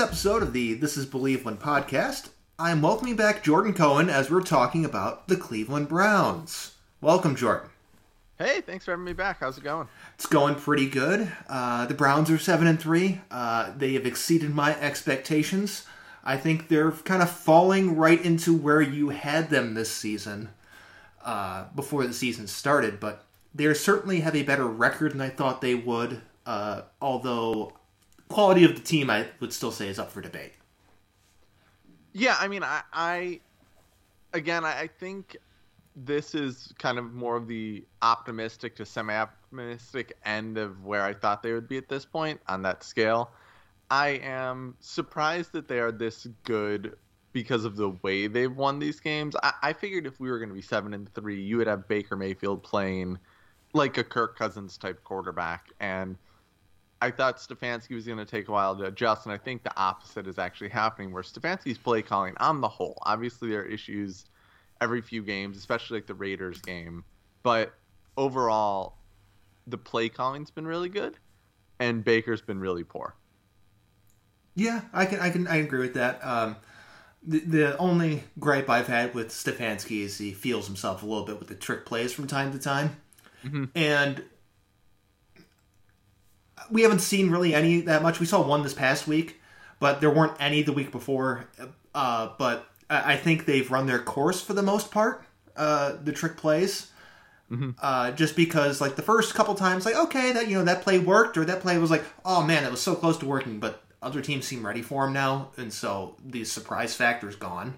Episode of the This Is Believe When podcast, I am welcoming back Jordan Cohen as we're talking about the Cleveland Browns. Welcome, Jordan. Hey, thanks for having me back. How's it going? It's going pretty good. Uh, the Browns are seven and three. Uh, they have exceeded my expectations. I think they're kind of falling right into where you had them this season uh, before the season started, but they certainly have a better record than I thought they would. Uh, although quality of the team, I would still say, is up for debate. Yeah, I mean, I, I again, I, I think this is kind of more of the optimistic to semi-optimistic end of where I thought they would be at this point on that scale. I am surprised that they are this good because of the way they've won these games. I, I figured if we were going to be seven and three, you would have Baker Mayfield playing like a Kirk Cousins type quarterback, and I thought Stefanski was going to take a while to adjust, and I think the opposite is actually happening, where Stefanski's play calling on the whole. Obviously, there are issues every few games, especially like the Raiders game, but overall, the play calling's been really good, and Baker's been really poor. Yeah, I can, I can, I agree with that. Um, the, the only gripe I've had with Stefanski is he feels himself a little bit with the trick plays from time to time, mm-hmm. and we haven't seen really any that much. We saw one this past week, but there weren't any the week before. Uh, but I think they've run their course for the most part. Uh, the trick plays, mm-hmm. uh, just because like the first couple times, like okay, that you know that play worked, or that play was like, oh man, that was so close to working, but other teams seem ready for him now, and so the surprise factor is gone.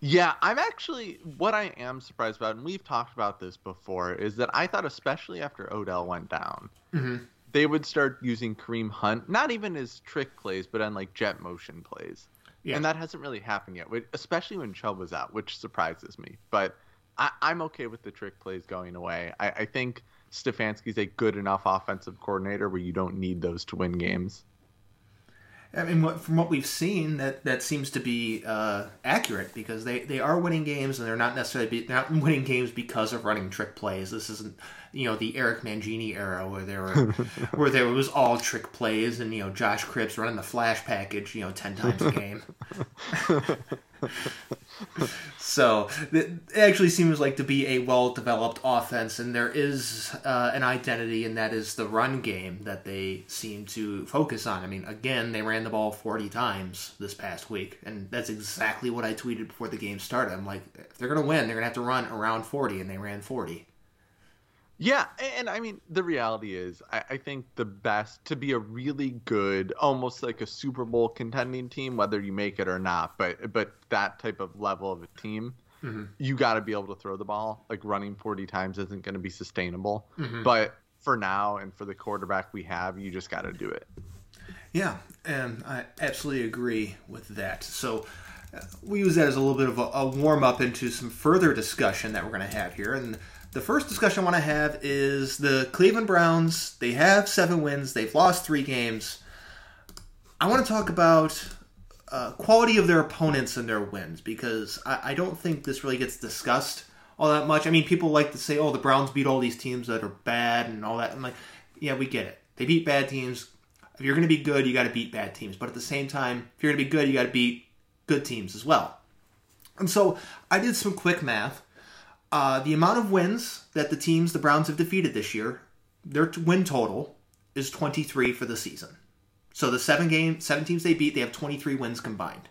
Yeah, I'm actually what I am surprised about, and we've talked about this before, is that I thought, especially after Odell went down, mm-hmm. They would start using Kareem Hunt, not even as trick plays, but on like jet motion plays. Yeah. And that hasn't really happened yet, especially when Chubb was out, which surprises me. But I, am okay with the trick plays going away. I, I think Stefanski's a good enough offensive coordinator where you don't need those to win games. I mean, what, from what we've seen, that that seems to be uh, accurate because they, they are winning games and they're not necessarily be, they're not winning games because of running trick plays. This isn't you know the Eric Mangini era where there were where there was all trick plays and you know Josh Cribbs running the flash package you know ten times a game. so it actually seems like to be a well developed offense, and there is uh, an identity, and that is the run game that they seem to focus on. I mean, again, they ran the ball 40 times this past week, and that's exactly what I tweeted before the game started. I'm like, if they're going to win, they're going to have to run around 40, and they ran 40. Yeah, and I mean the reality is, I, I, think the best to be a really good, almost like a Super Bowl contending team, whether you make it or not, but but that type of level of a team, mm-hmm. you got to be able to throw the ball. Like running forty times isn't going to be sustainable. Mm-hmm. But for now and for the quarterback we have, you just got to do it. Yeah, and I absolutely agree with that. So uh, we use that as a little bit of a, a warm up into some further discussion that we're going to have here, and the first discussion I want to have is the Cleveland Browns. They have seven wins. They've lost three games. I want to talk about uh, quality of their opponents and their wins because I, I, don't think this really gets discussed all that much. I mean, people like to say, "Oh, the Browns beat all these teams that are bad and all that." I'm like, yeah, we get it. They beat bad teams. If you're going to be good, you got to beat bad teams. But at the same time, if you're going to be good, you got to beat good teams as well. And so I did some quick math uh, the amount of wins that the teams the Browns have defeated this year, their win total is 23 for the season. So the seven game, seven teams they beat, they have 23 wins combined.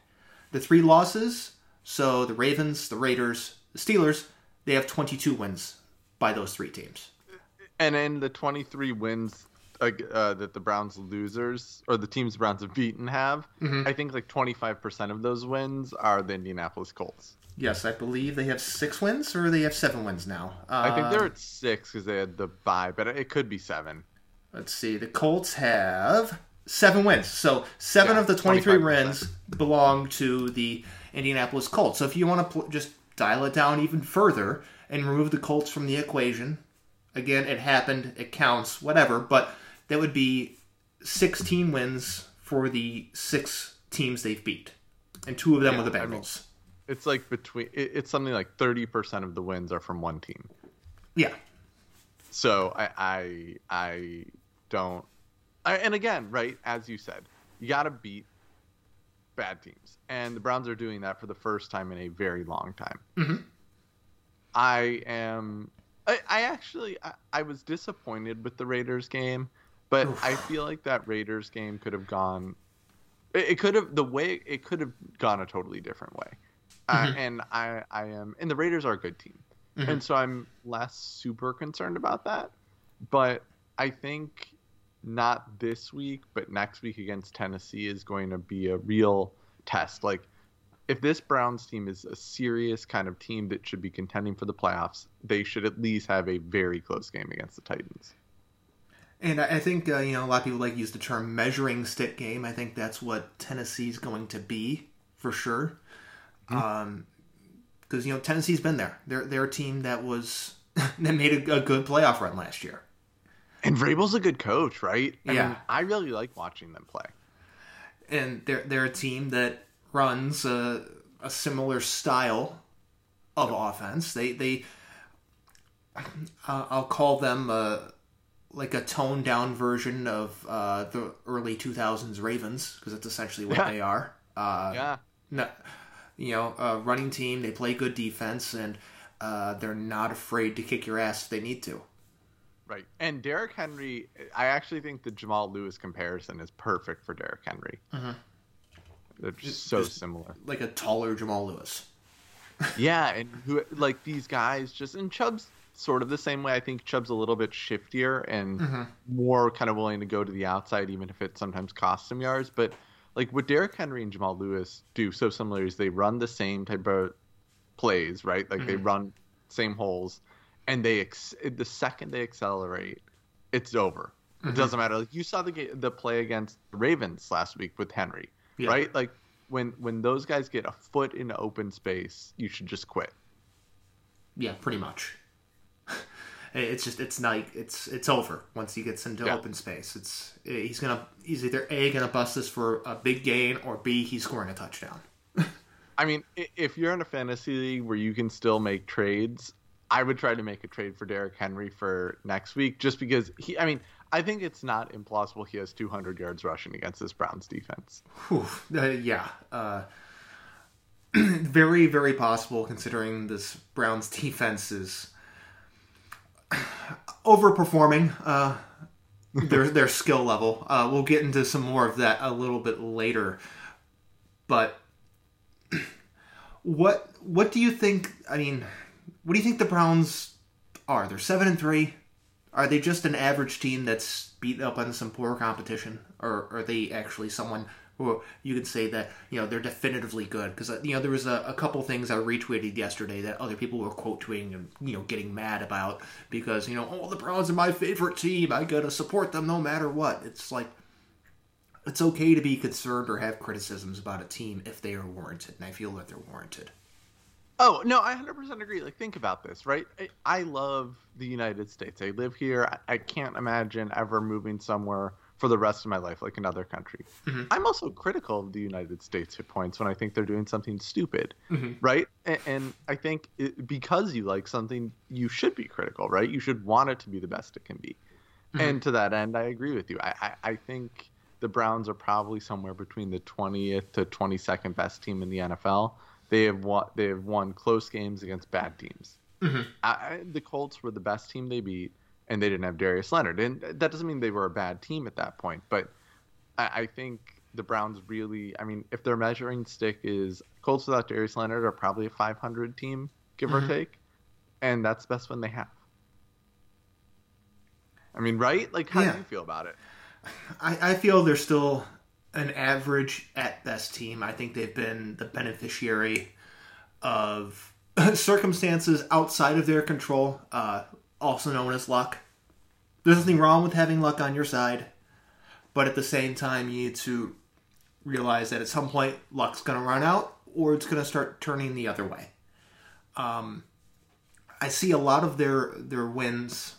The three losses, so the Ravens, the Raiders, the Steelers, they have 22 wins by those three teams. And in the 23 wins uh, uh, that the Browns losers or the teams the Browns have beaten have, mm-hmm. I think like 25% of those wins are the Indianapolis Colts. Yes, I believe they have six wins, or they have seven wins now. Uh, I think they're at six because they had the bye, but it could be seven. Let's see. The Colts have seven wins. So seven yeah, of the 23 wins belong to the Indianapolis Colts. So if you want to pl- just dial it down even further and remove the Colts from the equation, again, it happened, it counts, whatever, but that would be 16 wins for the six teams they've beat. And two of them yeah, were the Bengals. I mean, it's like between it's something like 30% of the wins are from one team yeah so i i i don't I, and again right as you said You got to beat bad teams, and the Browns are doing that for the first time in a very long time. Mm-hmm. I am. I, I actually I, I, was disappointed with the Raiders game, but Oof. I feel like that Raiders game could have gone. It, it could have the way it could have gone a totally different way, mm-hmm. uh, and I I am and the Raiders are a good team, mm-hmm. and so I'm less super concerned about that, but I think not this week, but next week against Tennessee is going to be a real test. Like if this Browns team is a serious kind of team that should be contending for the playoffs, they should at least have a very close game against the Titans. And I think uh, you know a lot of people like use the term measuring stick game. I think that's what Tennessee's going to be for sure. Because mm-hmm. um, you know Tennessee's been there. They're they're a team that was that made a, a, good playoff run last year. And Vrabel's a good coach, right? I yeah, mean, I really like watching them play. And they're they're a team that runs a, a similar style of offense. They they uh, I'll call them uh, like a toned down version of uh, the early 2000s Ravens because that's essentially what yeah. they are. Uh, yeah. No, you know, a running team. They play good defense and uh, they're not afraid to kick your ass if they need to. Right. And Derrick Henry, I actually think the Jamal Lewis comparison is perfect for Derrick Henry. Mm-hmm. They're just so just similar. Like a taller Jamal Lewis. yeah, and who like these guys just and Chubb's sort of the same way. I think Chubb's a little bit shiftier and mm-hmm. more kind of willing to go to the outside, even if it sometimes costs him yards. But like what Derrick Henry and Jamal Lewis do so similar is they run the same type of plays, right? Like mm-hmm. they run same holes, and they ex- the second they accelerate, it's over. Mm-hmm. It doesn't matter. Like you saw the the play against the Ravens last week with Henry yeah. right? Like when when those guys get a foot in open space, you should just quit. Yeah, pretty much. It's just it's like it's it's over once he gets into yeah. open space. It's he's gonna he's either a gonna bust this for a big gain or b he's scoring a touchdown. I mean, if you're in a fantasy league where you can still make trades, I would try to make a trade for Derrick Henry for next week, just because he. I mean, I think it's not implausible he has 200 yards rushing against this Browns defense. Whew, uh, yeah. Uh, very, very possible considering this Browns defense is overperforming uh, their their skill level. Uh, we'll get into some more of that a little bit later. But what what do you think? I mean, what do you think the Browns are? They're seven and three. Are they just an average team that's beat up on some poor competition, or are they actually someone who you could say that you know they're definitively good? Because uh, you know there was a, a, couple things I retweeted yesterday that other people were quote tweeting and you know getting mad about because you know oh the Browns are my favorite team, I gotta support them no matter what. It's like it's okay to be concerned or have criticisms about a team if they are warranted, and I feel that they're warranted. Oh no, I 100% agree. Like, think about this, right? I, I love the United States. I live here. I, I, can't imagine ever moving somewhere for the rest of my life, like another country. Mm-hmm. I'm also critical of the United States at points when I think they're doing something stupid, mm-hmm. right? And, and, I think it, because you like something, you should be critical, right? You should want it to be the best it can be. Mm-hmm. And to that end, I agree with you. I, I, I think the Browns are probably somewhere between the 20th to 22nd best team in the NFL they have won. They have won close games against bad teams. Mm-hmm. I, the Colts were the best team they beat, and they didn't have Darius Leonard. And that doesn't mean they were a bad team at that point. But I, I think the Browns really. I mean, if their measuring stick is Colts without Darius Leonard are probably a 500 team, give mm-hmm. or take, and that's the best one they have. I mean, right? Like, how yeah. do you feel about it? I, I feel they're still an average at best team. I think they've been the beneficiary of circumstances outside of their control, uh, also known as luck. There's nothing wrong with having luck on your side, but at the same time, you need to realize that at some point luck's going to run out or it's going to start turning the other way. Um, I see a lot of their their wins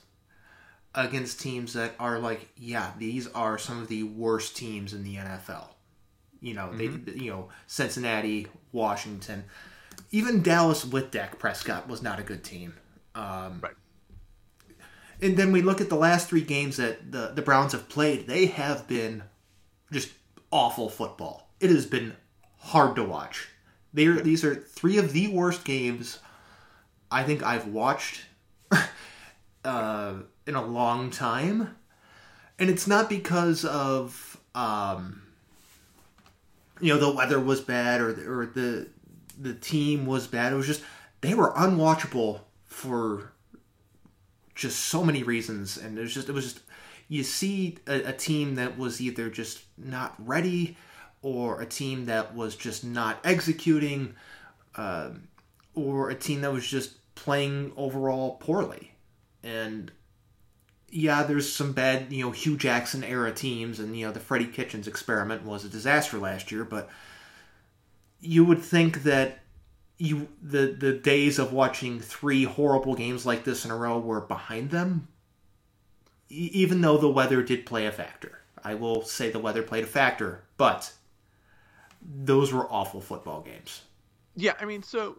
against teams that are like, yeah, these are some of the worst teams in the NFL. You know, mm-hmm. they, you know, Cincinnati, Washington, even Dallas with Dak Prescott was not a good team. Um, right. And then we look at the last three games that the the Browns have played. They have been just awful football. It has been hard to watch. They are, these are three of the worst games I think I've watched uh, in a long time, and it's not because of um, you know the weather was bad or the, or the the team was bad. It was just they were unwatchable for just so many reasons, and was just it was just you see a, a team that was either just not ready or a team that was just not executing, uh, or a team that was just playing overall poorly. And yeah, there's some bad, you know, Hue Jackson era teams, and you know the Freddie Kitchens experiment was a disaster last year. But you would think that you the the days of watching three horrible games like this in a row were behind them. E- even though the weather did play a factor, I will say the weather played a factor, but those were awful football games. Yeah, I mean, so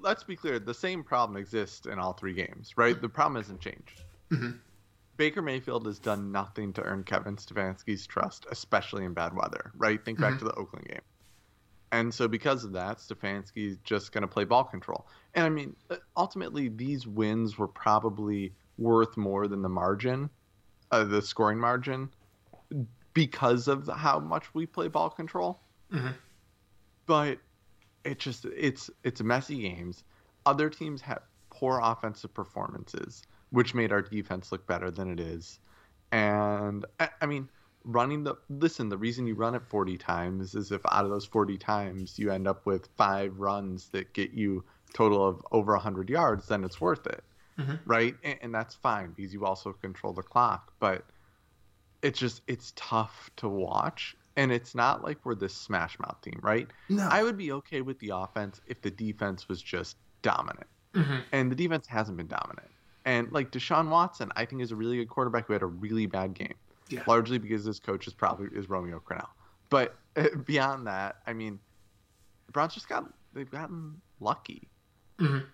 let's be clear: the same problem exists in all three games, right? The problem hasn't changed. Mm-hmm. Baker Mayfield has done nothing to earn Kevin Stefanski's trust, especially in bad weather, right? Think back Mhm. to the Oakland game. And so, because of that, Stefanski's just going to play ball control. And I mean, uh, ultimately, these wins were probably worth more than the margin, uh, the scoring margin, because of the, how much we play ball control. Mhm. But it just it's it's messy games. Other teams have poor offensive performances, which made our defense look better than it is. And I, I mean, running the listen, the reason you run it 40 times is if out of those 40 times you end up with five runs that get you total of over 100 yards, then it's worth it, Mhm. right? And, and that's fine because you also control the clock. But it's just it's tough to watch, and it's not like we're this smash mouth team, right? No, I would be okay with the offense if the defense was just dominant. Mhm. And the defense hasn't been dominant. And like Deshaun Watson, I think is a really good quarterback who had a really bad game, Yeah. largely because his coach is probably is Romeo Crennel. But uh, beyond that, I mean, the Browns just got they've gotten lucky. Mhm.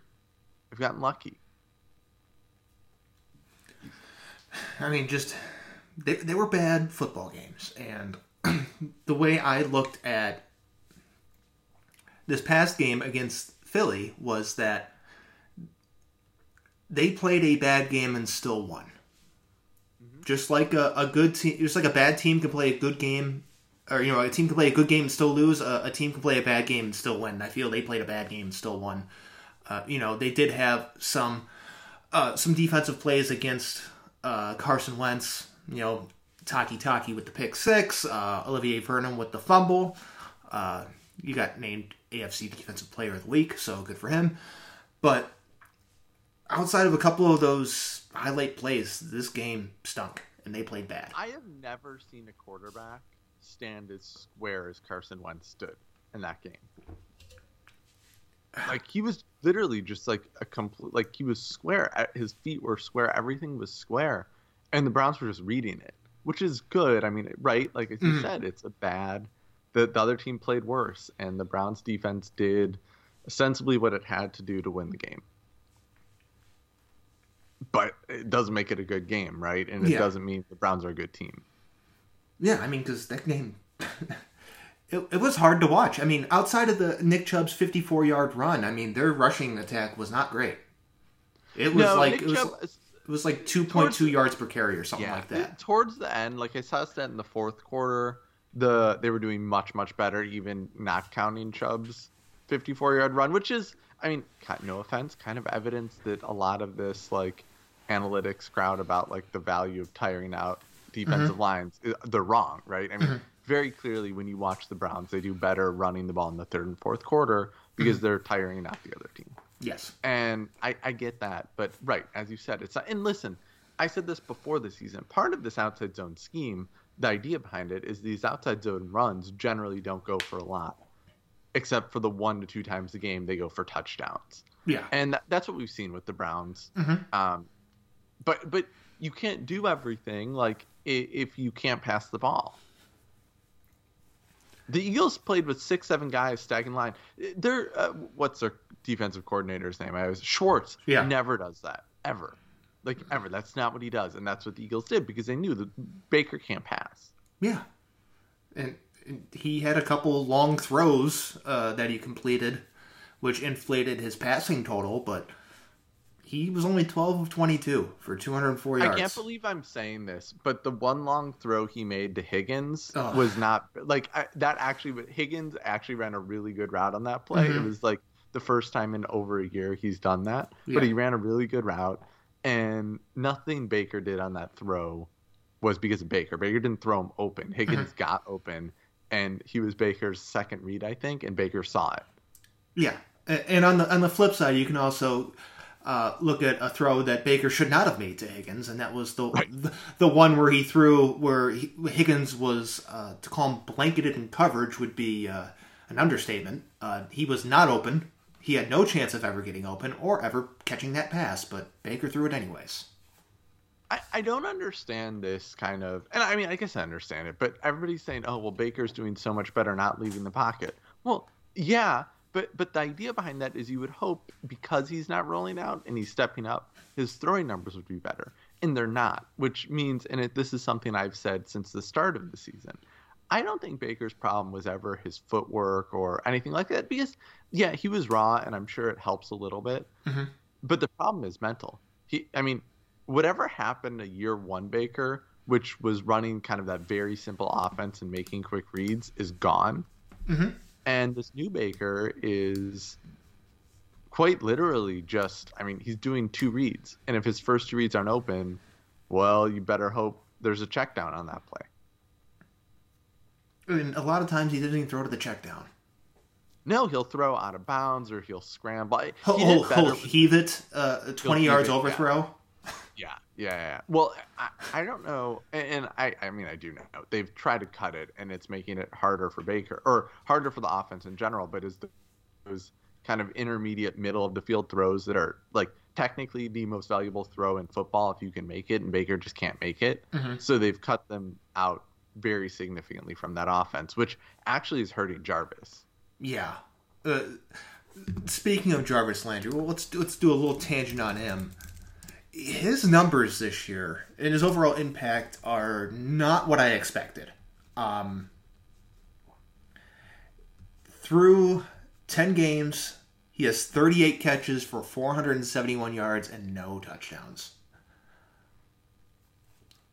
They've gotten lucky. I mean, just they they were bad football games, and the way I looked at this past game against Philly was that they played a bad game and still won. Just like a, a good team, just like a bad team can play a good game, or you know, a team can play a good game and still lose. A, a team can play a bad game and still win. I feel they played a bad game and still won. Uh, you know, they did have some uh, some defensive plays against uh, Carson Wentz. You know, Takitaki with the pick six, uh, Olivier Vernon with the fumble. Uh, you got named AFC Defensive Player of the Week, so good for him. But outside of a couple of those highlight plays, this game stunk, and they played bad. I have never seen a quarterback stand as square as Carson Wentz stood in that game. Like he was literally just like a complete like he was square. His feet were square. Everything was square, and the Browns were just reading it, which is good. I mean, right? Like as you Mhm. said, it's a bad. The the other team played worse, and the Browns defense did ostensibly what it had to do to win the game. But it doesn't make it a good game, right? And it Yeah. doesn't mean the Browns are a good team. Yeah, I mean, because that game, it, it was hard to watch. I mean, outside of the Nick Chubb's 54 yard run, I mean, their rushing attack was not great. It was like Nick it was, Chubb- it was like 2.2 Towards- yards per carry or something yeah, like that. Towards the end, like I saw that in the fourth quarter, the they were doing much much better, even not counting Chubb's 54 yard run, which is, I mean, no offense, kind of evidence that a lot of this like analytics crowd about like the value of tiring out defensive lines, they're wrong, right? I mean, Mhm. very clearly when you watch the Browns, they do better running the ball in the third and fourth quarter because they're tiring out the other team. Yes. And I, I get that, but right as you said, it's not, and listen, I said this before the season. Part of this outside zone scheme, the idea behind it is these outside zone runs generally don't go for a lot, except for the one to two times a game they go for touchdowns, Yeah. and that, that's what we've seen with the Browns. Mhm. Um, but but you can't do everything like if you can't pass the ball. The Eagles played with six, seven guys stacking line. They're uh, what's their defensive coordinator's name? I was Schwartz. Yeah. never does that ever, like ever. That's not what he does, and that's what the Eagles did because they knew that Baker can't pass. Yeah. And he had a couple long throws uh, that he completed, which inflated his passing total, but he was only 12 of 22 for 204 yards. I can't believe I'm saying this, but the one long throw he made to Higgins Ugh. was not like I, that. Actually, Higgins actually ran a really good route on that play. It Mhm. was like the first time in over a year he's done that, Yeah. but he ran a really good route, and nothing Baker did on that throw was because of Baker. Baker didn't throw him open. Higgins Mm-hmm. got open, and he was Baker's second read, I think, and Baker saw it. Yeah, and on the on the flip side, you can also uh, look at a throw that Baker should not have made to Higgins, and that was the the, the one where he threw where he, Higgins was uh, to call him blanketed in coverage would be uh, an understatement. Uh, he was not open. He had no chance of ever getting open or ever catching that pass, but Baker threw it anyways. I, I don't understand this kind of, and I mean, I guess I understand it, but everybody's saying, oh, well, Baker's doing so much better not leaving the pocket. Well, yeah, but but the idea behind that is you would hope because he's not rolling out and he's stepping up, his throwing numbers would be better, and they're not, which means, and it, this is something I've said since the start of the season. I don't think Baker's problem was ever his footwork or anything like that because, yeah, he was raw, and I'm sure it helps a little bit. Mhm. But the problem is mental. He, I mean, whatever happened to year one Baker, which was running kind of that very simple offense and making quick reads, is gone. Mhm. And this new Baker is quite literally just, I mean, he's doing two reads. And if his first two reads aren't open, well, you better hope there's a check down on that play. And a lot of times he doesn't even throw to the check down. No, he'll throw out of bounds or he'll scramble. He He'll, he'll, better he'll with- heave it uh, 20 heave yards it, overthrow. Yeah, yeah, yeah. Well, I, I don't know, and, and I, I mean, I do know they've tried to cut it, and it's making it harder for Baker or harder for the offense in general. But is those kind of intermediate, middle of the field throws that are like technically the most valuable throw in football if you can make it, and Baker just can't make it. Mhm. So they've cut them out very significantly from that offense, which actually is hurting Jarvis. Yeah. Uh, speaking of Jarvis Landry, well, let's do, let's do a little tangent on him. His numbers this year and his overall impact are not what I expected. Um, through ten games, he has 38 catches for 471 yards and no touchdowns.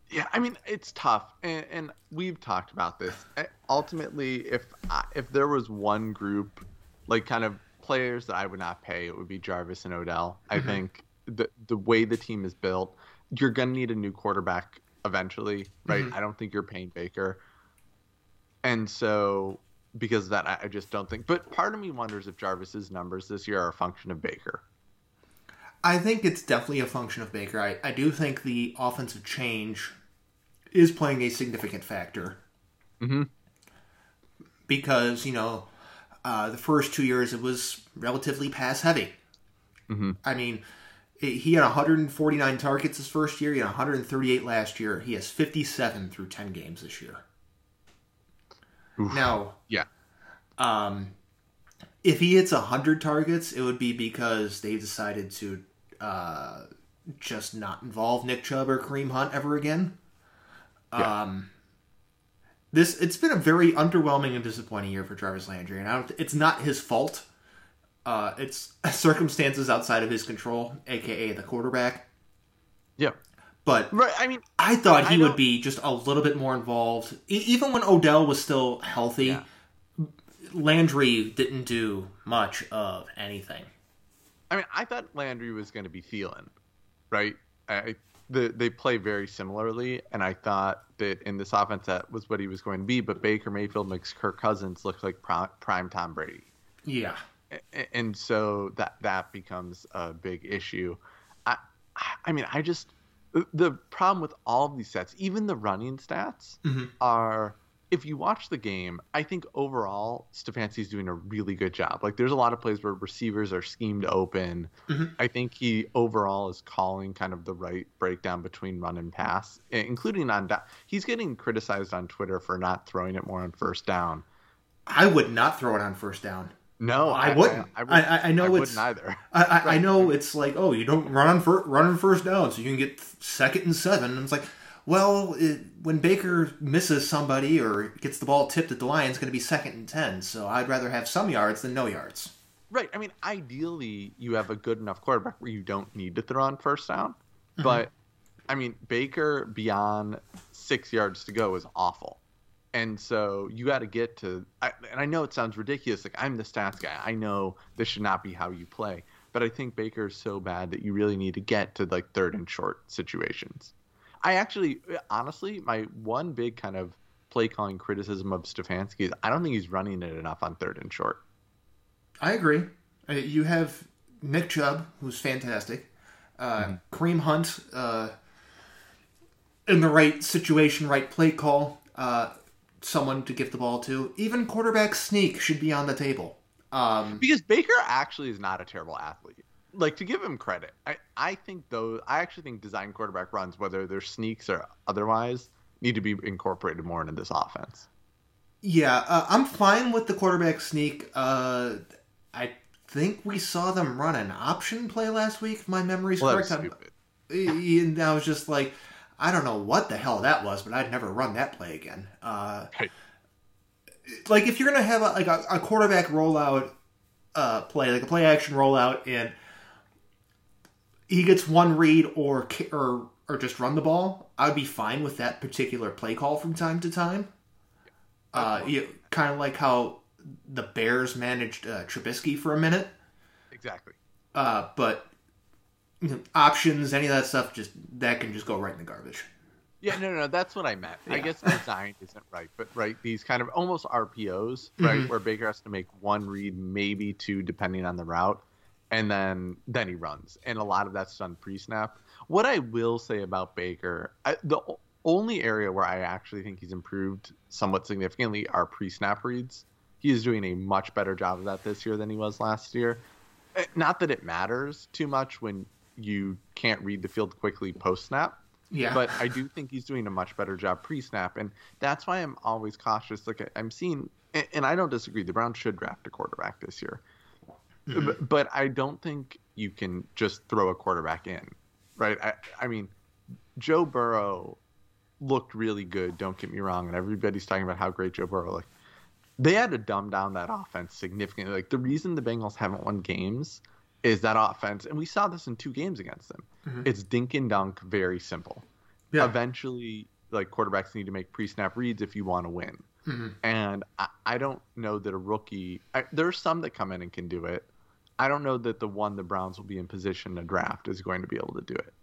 Yeah, I mean it's tough, and, and we've talked about this. Ultimately, if I, if there was one group, like kind of players that I would not pay, it would be Jarvis and Odell. I think the the way the team is built, you're gonna need a new quarterback eventually, right? I don't think you're paying Baker, and so because of that, I, I just don't think. But part of me wonders if Jarvis's numbers this year are a function of Baker. I think it's definitely a function of Baker. I, I do think the offensive change is playing a significant factor. Mhm. Because, you know, uh, the first two years it was relatively pass heavy. Mhm. I mean, he had 149 targets his first year. He had 138 last year. He has 57 through 10 games this year. Oof. Now, Yeah. um, if he hits 100 targets, it would be because they decided to uh, just not involve Nick Chubb or Kareem Hunt ever again. Yeah. Um, this it's been a very underwhelming and disappointing year for Jarvis Landry, and I don't. It's not his fault. Uh, it's circumstances outside of his control, aka the quarterback. Yeah. But Right. I mean, I thought he I would be just a little bit more involved, e- even when Odell was still healthy. Yeah. Landry didn't do much of anything. I mean, I thought Landry was going to be Thielen, right? I, the, they play very similarly, and I thought that in this offense that was what he was going to be. But Baker Mayfield makes Kirk Cousins look like prime, prime Tom Brady, Yeah, and so that that becomes a big issue. I, I mean, I just the problem with all of these stats, even the running stats, Mhm. are if you watch the game, I think overall Stefanski's doing a really good job. Like there's a lot of plays where receivers are schemed open. Mhm. I think he overall is calling kind of the right breakdown between run and pass, including on down. He's getting criticized on Twitter for not throwing it more on first down. I would not throw it on first down. No, I wouldn't. I, I- I- I know I it's- wouldn't either. I, I, I Right. know it's like, oh, you don't run on fir- run on first down, so you can get second and seven. And it's like, well, it, when Baker misses somebody or gets the ball tipped at the line, it's going to be second and 10. So I'd rather have some yards than no yards. Right. I mean, ideally, you have a good enough quarterback where you don't need to throw on first down. Mm-hmm. But, I mean, Baker beyond six yards to go is awful. And so you got to get to, I, and I know it sounds ridiculous. Like, I'm the stats guy. I know this should not be how you play. But I think Baker is so bad that you really need to get to like third and short situations. I actually, honestly, my one big kind of play calling criticism of Stefanski is I don't think he's running it enough on third and short. I agree. You have Nick Chubb, who's fantastic. Uh, mm-hmm. Kareem Hunt, uh, in the right situation, right play call, uh, someone to give the ball to. Even quarterback sneak should be on the table. Um, because Baker actually is not a terrible athlete. Like to give him credit, I, I think though I actually think design quarterback runs, whether they're sneaks or otherwise, need to be incorporated more into this offense. Yeah, uh, I'm fine with the quarterback sneak. Uh, I think we saw them run an option play last week. If my memory's well, correct. And I was just like, I don't know what the hell that was, but I'd never run that play again. Uh. Like if you're gonna have a, like a, a quarterback rollout uh, play, like a play action rollout, and he gets one read or or or just run the ball, I'd be fine with that particular play call from time to time. Uh, you, kind of like how the Bears managed uh, Trubisky for a minute. Exactly. Uh, but you know, options, any of that stuff, just that can just go right in the garbage. Yeah, no, no, that's what I meant. Yeah. I guess design isn't right, but right, these kind of almost RPOs, right, mm-hmm. where Baker has to make one read, maybe two, depending on the route, and then then he runs, and a lot of that's done pre-snap. What I will say about Baker, I, the only area where I actually think he's improved somewhat significantly are pre-snap reads. He is doing a much better job of that this year than he was last year. Eh, not that it matters too much when you can't read the field quickly post snap. Yeah. But I do think he's doing a much better job pre snap. And that's why I'm always cautious. Like I'm seeing, and I don't disagree, the Browns should draft a quarterback this year. Mm-hmm. But I don't think you can just throw a quarterback in, right? I, I mean, Joe Burrow looked really good, don't get me wrong. And everybody's talking about how great Joe Burrow looked. They had to dumb down that offense significantly. Like the reason the Bengals haven't won games is that offense, and we saw this in two games against them. Mm-hmm. It's dink and dunk, very simple. Yeah. Eventually, like quarterbacks need to make pre-snap reads if you want to win. Mm-hmm. And I, I, don't know that a rookie. I, there are some that come in and can do it. I don't know that the one the Browns will be in position to draft is going to be able to do it.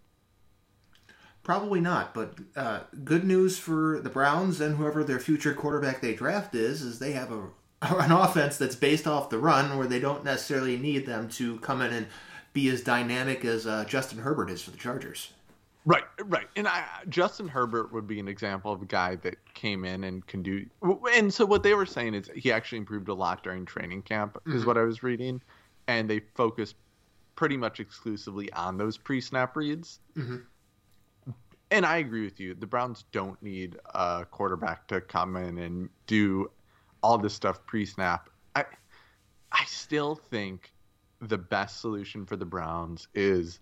Probably not, but uh, good news for the Browns and whoever their future quarterback they draft is, is they have a an offense that's based off the run, where they don't necessarily need them to come in and be as dynamic as uh, Justin Herbert is for the Chargers. Right, right. And I, Justin Herbert would be an example of a guy that came in and can do. And so what they were saying is he actually improved a lot during training camp, mm-hmm. is what I was reading, and they focused pretty much exclusively on those pre-snap reads. Mm-hmm. And I agree with you. The Browns don't need a quarterback to come in and do all this stuff pre-snap. I I still think the best solution for the Browns is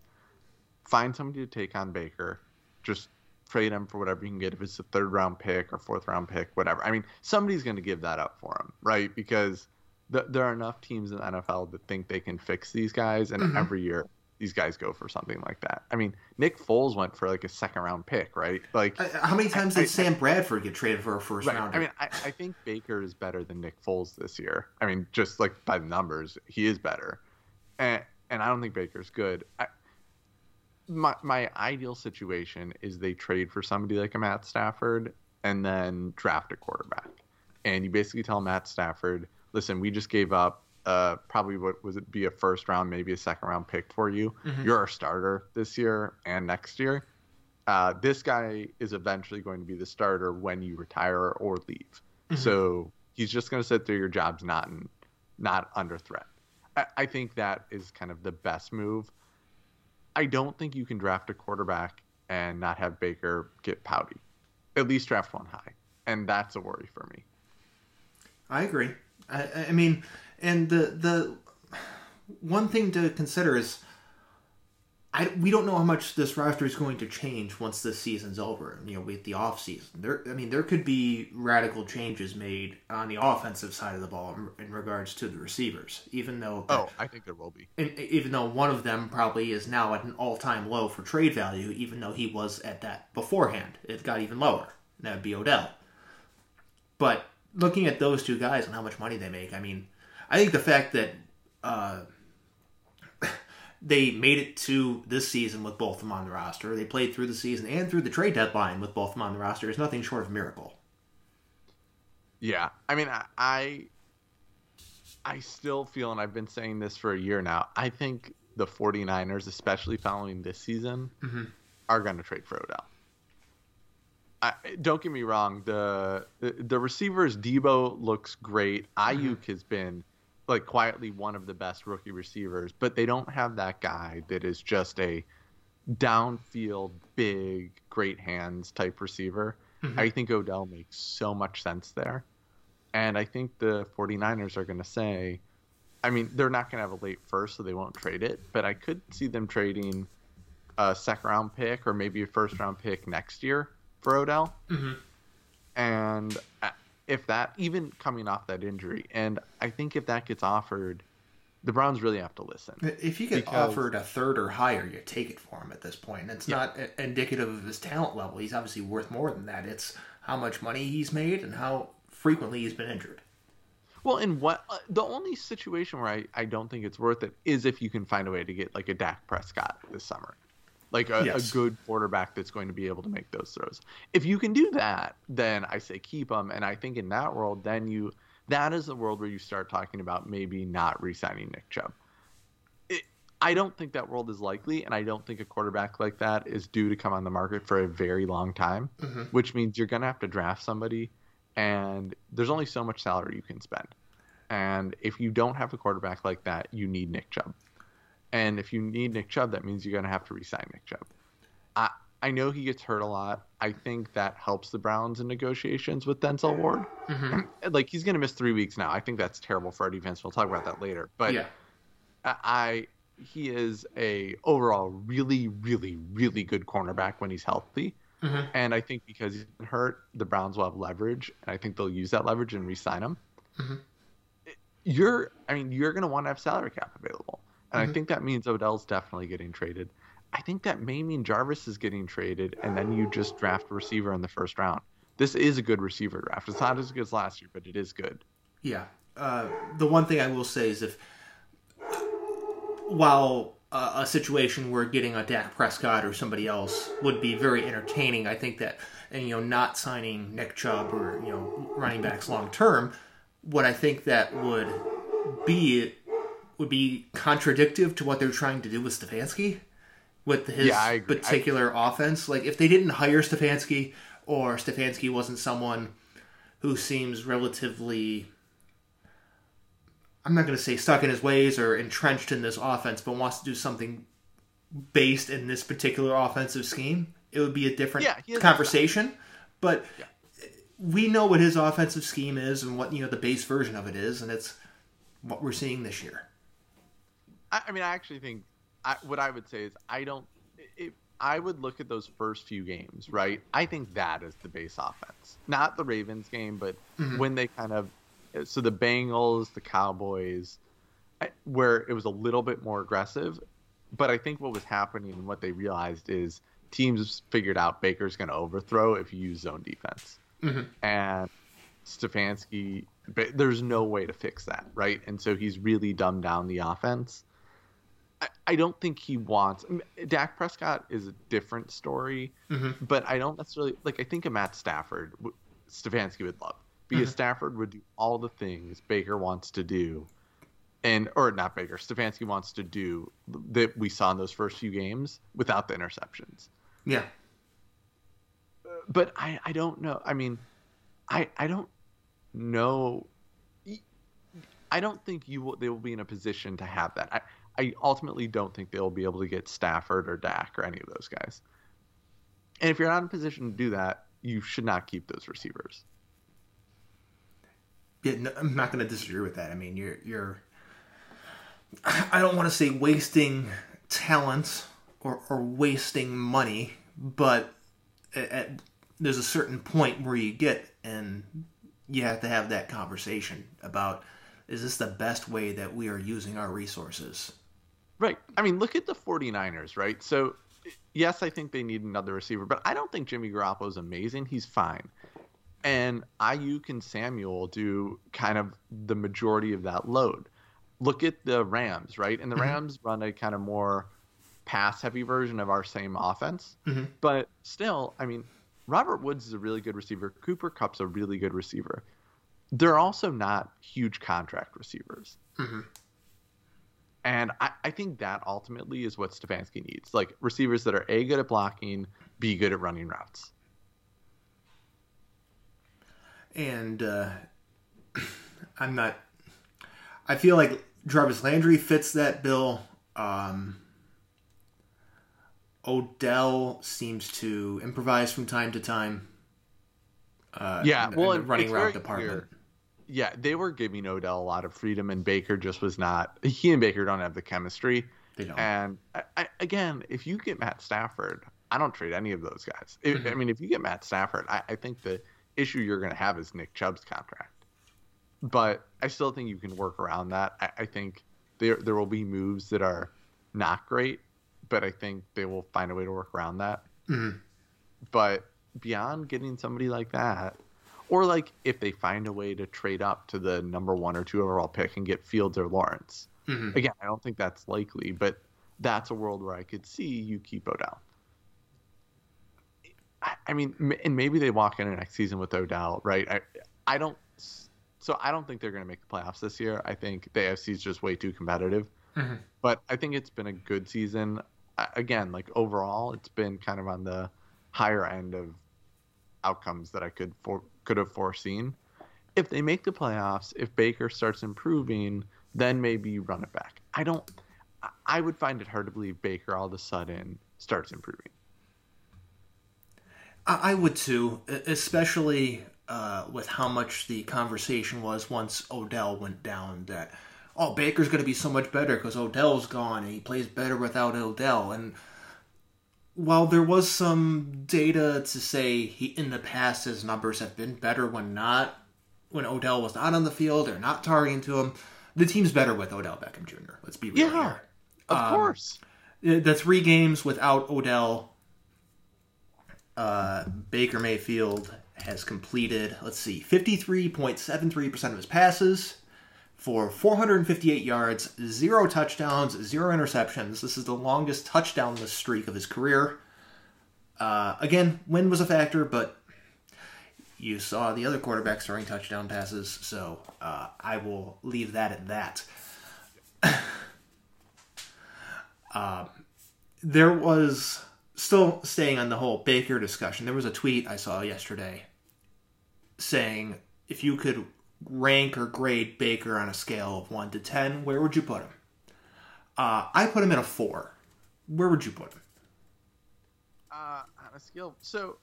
find somebody to take on Baker, just trade him for whatever you can get if it's a third round pick or fourth round pick, whatever. I mean, somebody's going to give that up for him, right? Because the, there are enough teams in the NFL that think they can fix these guys, and mm-hmm. every year these guys go for something like that. I mean, Nick Foles went for like a second round pick, right? Like, how many times I, did I, Sam Bradford get traded for a first right, I mean, I, I, think Baker is better than Nick Foles this year. I mean, just like by the numbers, he is better, and and I don't think Baker's good. I, my my ideal situation is they trade for somebody like a Matt Stafford and then draft a quarterback, and you basically tell Matt Stafford, listen, we just gave up uh, probably what was it be a first round, maybe a second round pick for you. Mm-hmm. You're a starter this year and next year. Uh, this guy is eventually going to be the starter when you retire or leave. Mm-hmm. So he's just going to sit there. Your job's not in, not under threat. I, I think that is kind of the best move. I don't think you can draft a quarterback and not have Baker get pouty. At least draft one high, and that's a worry for me. I agree. I, I mean, and the the one thing to consider is I, we don't know how much this roster is going to change once this season's over. You know, with the off season, there. I mean, there could be radical changes made on the offensive side of the ball in, in regards to the receivers. Even though, oh, I think there will be. even though one of them probably is now at an all-time low for trade value, even though he was at that beforehand, it got even lower. That'd be Odell. But looking at those two guys and how much money they make, I mean, I think the fact that. Uh, they made it to this season with both of them on the roster. They played through the season and through the trade deadline with both of them on the roster is nothing short of miracle. Yeah, I mean, I, I, I still feel, and I've been saying this for a year now. I think the 49ers, especially following this season, mm-hmm. are going to trade for Odell. I, don't get me wrong. The, the, receivers, Deebo looks great. Aiyuk mm-hmm. has been like quietly one of the best rookie receivers, but they don't have that guy that is just a downfield, big, great hands type receiver. Mm-hmm. I think Odell makes so much sense there. And I think the 49ers are going to say, I mean, they're not going to have a late first, so they won't trade it, but I could see them trading a second round pick or maybe a first round pick next year for Odell. Mm-hmm. And if that even coming off that injury, and I think if that gets offered, the Browns really have to listen. If you get because, offered a third or higher, you take it for him at this point. And it's yeah. not indicative of his talent level. He's obviously worth more than that. It's how much money he's made and how frequently he's been injured. Well, in what uh, the only situation where I, I don't think it's worth it is if you can find a way to get like a Dak Prescott this summer like a, yes. a, good quarterback that's going to be able to make those throws. If you can do that, then I say keep him. And I think in that world, then you that is the world where you start talking about maybe not re-signing Nick Chubb. It, I don't think that world is likely, and I don't think a quarterback like that is due to come on the market for a very long time, mm-hmm. which means you're going to have to draft somebody, and there's only so much salary you can spend. And if you don't have a quarterback like that, you need Nick Chubb. And if you need Nick Chubb, that means you're going to have to resign Nick Chubb. I I know he gets hurt a lot. I think that helps the Browns in negotiations with Denzel Ward. Mm-hmm. Like he's going to miss three weeks now. I think that's terrible for Eddie defense. We'll talk about that later. But yeah. I he is a overall really really really good cornerback when he's healthy. Mm-hmm. And I think because he's been hurt, the Browns will have leverage, and I think they'll use that leverage and re-sign him. Mm-hmm. You're, I mean, you're going to want to have salary cap available. And mm-hmm. I think that means Odell's definitely getting traded. I think that may mean Jarvis is getting traded, and then you just draft a receiver in the first round. This is a good receiver draft. It's not as good as last year, but it is good. Yeah. Uh, the one thing I will say is if, while uh, a situation where getting a Dak Prescott or somebody else would be very entertaining, I think that, and you know, not signing Nick Chubb or you know running backs long term, what I think that would be would be contradictive to what they're trying to do with Stefanski, with his yeah, particular offense. Like if they didn't hire Stefanski, or Stefanski wasn't someone who seems relatively I'm not going to say stuck in his ways or entrenched in this offense, but wants to do something based in this particular offensive scheme, it would be a different yeah, conversation. But yeah. we know what his offensive scheme is and what you know the base version of it is, and it's what we're seeing this year. I, I mean, I actually think I, what I would say is I don't. If I would look at those first few games, right? I think that is the base offense, not the Ravens game, but mm-hmm. when they kind of so the Bengals, the Cowboys, where it was a little bit more aggressive. But I think what was happening and what they realized is teams figured out Baker's going to overthrow if you use zone defense. Mm-hmm. And Stefanski, there's no way to fix that, right? And so he's really dumbed down the offense. I, don't think he wants. Dak Prescott is a different story, mm-hmm. but I don't necessarily like. I think a Matt Stafford, Stefanski would love because mm-hmm. Stafford would do all the things Baker wants to do, and or not Baker, Stefanski wants to do that we saw in those first few games without the interceptions. Yeah, but I I don't know. I mean, I I don't know. I don't think you will. They will be in a position to have that. I, I ultimately don't think they'll be able to get Stafford or Dak or any of those guys. And if you're not in a position to do that, you should not keep those receivers. Yeah, no, I'm not going to disagree with that. I mean, you're you're. I don't want to say wasting talent or, or wasting money, but at, at, there's a certain point where you get and you have to have that conversation about is this the best way that we are using our resources? Right. I mean, look at the 49ers, right? So, yes, I think they need another receiver, but I don't think Jimmy Garoppolo is amazing. He's fine. And Aiyuk and Samuel do kind of the majority of that load. Look at the Rams, right? And the mm-hmm. Rams run a kind of more pass heavy version of our same offense. Mm-hmm. But still, I mean, Robert Woods is a really good receiver. Cooper Kupp's a really good receiver. They're also not huge contract receivers. Mm-hmm. And I, I, think that ultimately is what Stefanski needs. Like receivers that are A, good at blocking, B, good at running routes. And uh, I'm not. I feel like Jarvis Landry fits that bill. Um, Odell seems to improvise from time to time. Uh, yeah, well, in the running route department. Clear yeah, they were giving Odell a lot of freedom, and Baker just was not. He and Baker don't have the chemistry. They don't. And I, I, again, if you get Matt Stafford, I don't trade any of those guys. If, mm-hmm. I mean, if you get Matt Stafford, I, I think the issue you're going to have is Nick Chubb's contract. But I still think you can work around that. I, I think there there will be moves that are not great, but I think they will find a way to work around that. Mm-hmm. But beyond getting somebody like that, or like if they find a way to trade up to the number one or two overall pick and get Fields or Lawrence. Mm-hmm. Again, I don't think that's likely, but that's a world where I could see you keep Odell. I mean, and maybe they walk into next season with Odell, right? I, I don't. So I don't think they're going to make the playoffs this year. I think the AFC is just way too competitive. Mm-hmm. But I think it's been a good season. Again, like overall, it's been kind of on the higher end of outcomes that I could for, could have foreseen. If they make the playoffs, if Baker starts improving, then maybe you run it back. I don't. I would find it hard to believe Baker all of a sudden starts improving. I would too, especially uh, with how much the conversation was once Odell went down. That oh, Baker's going to be so much better because Odell's gone and he plays better without Odell. And while there was some data to say he in the past his numbers have been better when not when Odell was not on the field or not targeting to him, the team's better with Odell Beckham Jr. Let's be real yeah, here. Of um, course. The three games without Odell, uh, Baker Mayfield has completed, let's see, 53.73% of his passes, for 458 yards, zero touchdowns, zero interceptions. This is the longest touchdownless streak of his career. Uh, again, wind was a factor, but you saw the other quarterbacks throwing touchdown passes, so uh, I will leave that at that. uh, there was still staying on the whole Baker discussion. There was a tweet I saw yesterday saying if you could rank or grade Baker on a scale of 1 to 10, where would you put him? Uh, I put him at a 4. Where would you put him? Uh, on a scale. So,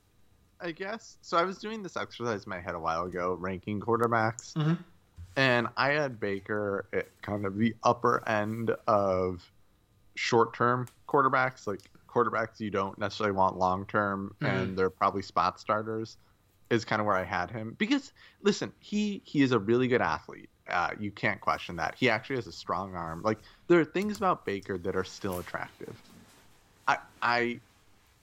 I guess. So, I was doing this exercise in my head a while ago, ranking quarterbacks. Mm-hmm. And I had Baker at kind of the upper end of short term quarterbacks, like quarterbacks you don't necessarily want long term, mm-hmm. and they're probably spot starters is kind of where I had him because listen, he he is a really good athlete. Uh, you can't question that. He actually has a strong arm. Like there are things about Baker that are still attractive. I I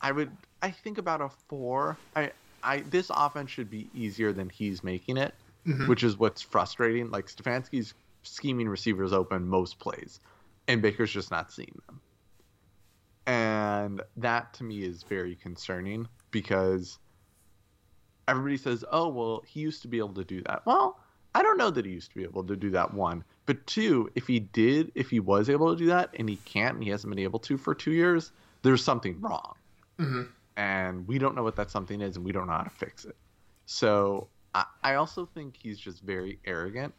I would I think about a four. I I this offense should be easier than he's making it, mm-hmm. which is what's frustrating. Like Stefanski's scheming receivers open most plays, and Baker's just not seeing them. And that to me is very concerning because everybody says, "Oh, well, he used to be able to do that." Well, I don't know that he used to be able to do that. One, but two, if he did, if he was able to do that, and he can't, and he hasn't been able to for two years, there's something wrong, mm-hmm. and we don't know what that something is, and we don't know how to fix it. So I, I also think he's just very arrogant,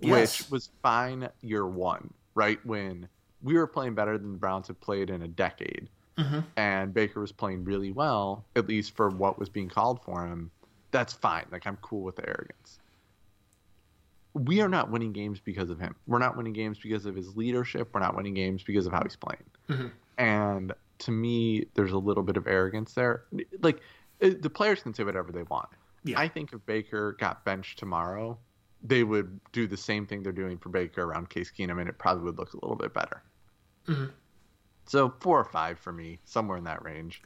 yes. which was fine year one, right when we were playing better than the Browns had played in a decade. Mm-hmm. And Baker was playing really well, at least for what was being called for him that's fine. Like I'm cool with the arrogance. We are not winning games because of him. We're not winning games because of his leadership. We're not winning games because of how he's playing. Mm-hmm. And to me, there's a little bit of arrogance there. Like the players can say whatever they want. Yeah. I think if Baker got benched tomorrow, they would do the same thing they're doing for Baker around Case Keenum, and it probably would look a little bit better. Mhm. So four or five for me, somewhere in that range.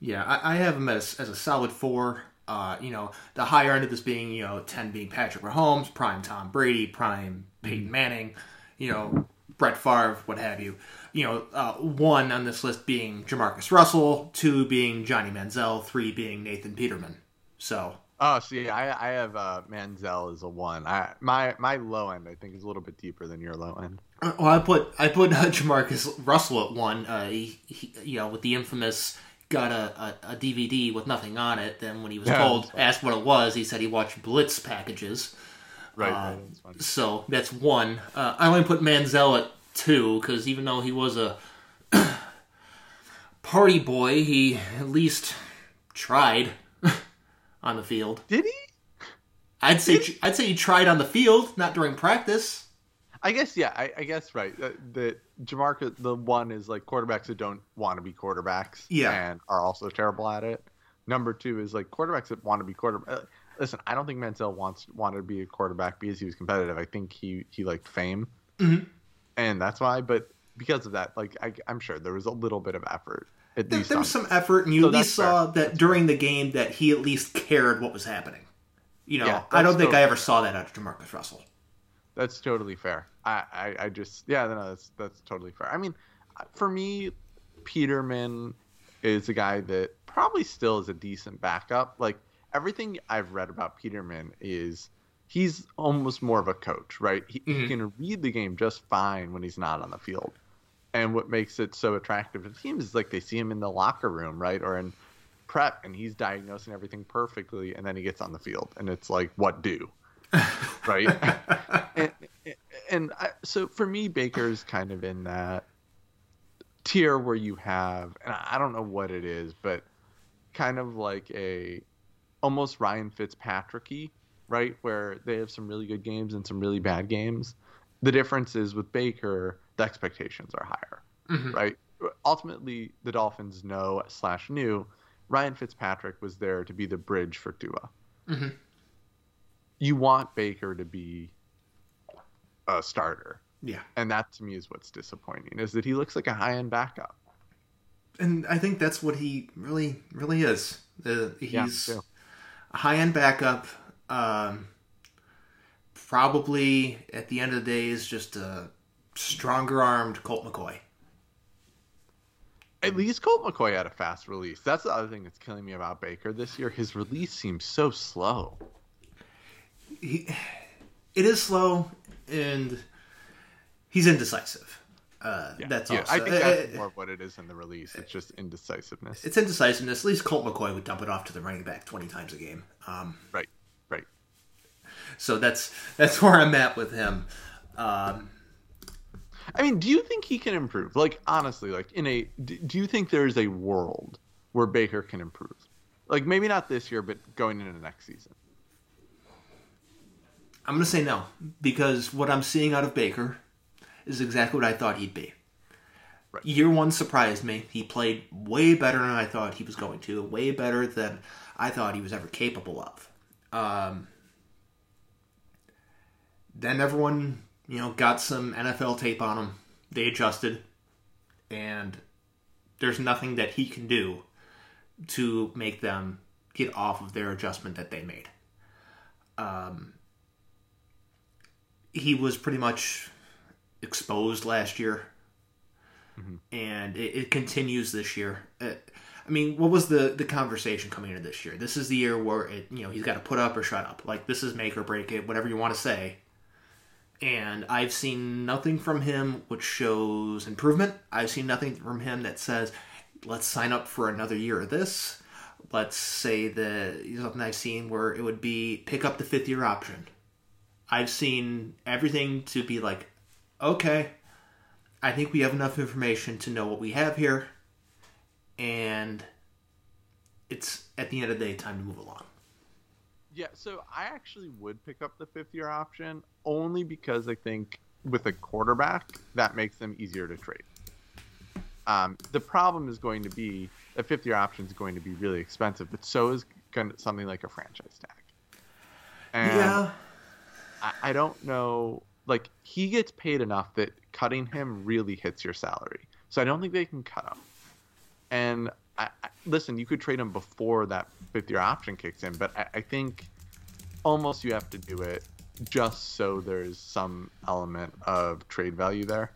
Yeah, I, I have him as, as a solid four. Uh, you know, the higher end of this being, you know, 10 being Patrick Mahomes, prime Tom Brady, prime Peyton Manning, you know, Brett Favre, what have you. You know, uh, one on this list being Jamarcus Russell, two being Johnny Manziel, three being Nathan Peterman. So, Oh, see, I I have uh, Manziel as a one. I my my low end I think is a little bit deeper than your low end. uh, well, I put I put uh, Jamarcus Russell at one. Uh, he, he, you know, with the infamous got a, a, a DVD with nothing on it. Then when he was Yeah, told, asked what it was, he said he watched Blitz packages. Right. Right, that's. So that's one. Uh, I only put Manziel at two because even though he was a party boy, he at least tried on the field. Did he? I'd say I'd say he tried on the field, not during practice. I guess yeah. I, I guess right. Uh, the Jamarcus, the one is like quarterbacks that don't want to be quarterbacks, Yeah. and are also terrible at it. Number two is like quarterbacks that want to be quarterback. Uh, listen, I don't think Manziel wants wanted to be a quarterback because he was competitive. I think he he liked fame, Mhm. and that's why. But because of that, like I, I'm sure there was a little bit of effort. At There, least there was some effort, and you So at least saw fair. that during the game that he at least cared what was happening. You know, Yeah, I don't think I ever saw that out of Jamarcus Russell. That's totally fair. I, I, I just yeah, no, that's that's totally fair. I mean, for me, Peterman is a guy that probably still is a decent backup. Like everything I've read about Peterman is he's almost more of a coach, right? He, he Mhm. can read the game just fine when he's not on the field. And what makes it so attractive to teams is like they see him in the locker room, right, or in prep, and he's diagnosing everything perfectly, and then he gets on the field, and it's like, what do, right? and, and I, so for me, Baker's kind of in that tier where you have, and I don't know what it is, but kind of like a almost Ryan Fitzpatricky, right? Where they have some really good games and some really bad games. The difference is with Baker, the expectations are higher, Mhm. right? Ultimately, the Dolphins know slash knew Ryan Fitzpatrick was there to be the bridge for Tua. Mhm. You want Baker to be a starter, Yeah. and that to me is what's disappointing is that he looks like a high end backup. and I think that's what he really, really is. Uh, Yeah, he's too. a high end backup. Um, probably at the end of the day is just a stronger armed Colt McCoy. At least Colt McCoy had a fast release. That's the other thing that's killing me about Baker this year. His release seems so slow. He, it is slow and he's indecisive. Uh, that's yeah, also I think that's uh, more of what it is in the release. It's just indecisiveness. it's indecisiveness. At least Colt McCoy would dump it off to the running back twenty times a game. Um, right, right. so that's that's where I'm at with him. Um, I mean, do you think he can improve? Like honestly, like in a, do do you think there's a world where Baker can improve? Like maybe not this year, but going into next season. I'm going to say no because what I'm seeing out of Baker is exactly what I thought he'd be. Right. Year one surprised me. He played way better than I thought he was going to, way better than I thought he was ever capable of. Um, then everyone, you know, got some NFL tape on him. They adjusted, and there's nothing that he can do to make them get off of their adjustment that they made. Um, he was pretty much exposed last year, and it, it continues this year. Uh, I mean, what was the the conversation coming into this year? This is the year where it, you know he's got to put up or shut up. Like this is make or break it, whatever you want to say. And I've seen nothing from him which shows improvement. I've seen nothing from him that says, "Let's sign up for another year of this." Let's say the something I've seen where it would be pick up the fifth year option. I've seen everything to be like, okay, I think we have enough information to know what we have here, and it's at the end of the day time to move along. Yeah, so I actually would pick up the fifth year option only because I think with a quarterback that makes them easier to trade. Um, the problem is going to be a fifth year option is going to be really expensive, but so is something like a franchise tag. And yeah. I, I don't know. Like he gets paid enough that cutting him really hits your salary. So I don't think they can cut him. And I, I, listen, you could trade him before that fifth year option kicks in, but I, I think almost you have to do it just so there's some element of trade value there.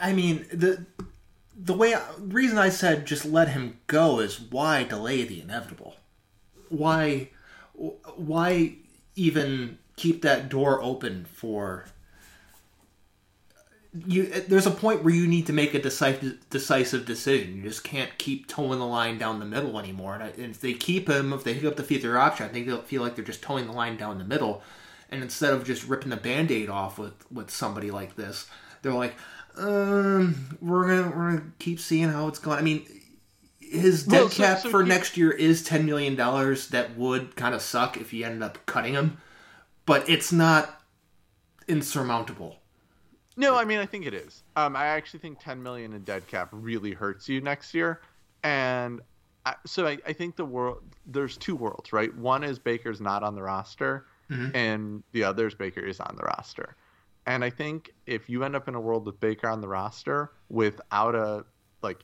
I mean the the way reason I said just let him go is why delay the inevitable? Why why even keep that door open for you there's a point where you need to make a decisive decisive decision. You just can't keep toeing the line down the middle anymore. And, I, and if they keep him, if they pick up the future option, I think they'll feel like they're just toeing the line down the middle. And instead of just ripping the band-aid off with, with somebody like this, they're like, um, we're gonna we're gonna keep seeing how it's going. I mean, his dead well, so, cap so for he, next year is ten million dollars. That would kind of suck if you ended up cutting him, but it's not insurmountable. No, I mean I think it is. Um, I actually think ten million in dead cap really hurts you next year, and I, so I, I think the world there's two worlds, right? One is Baker's not on the roster, mm-hmm. and the other is Baker is on the roster. And I think if you end up in a world with Baker on the roster without a like,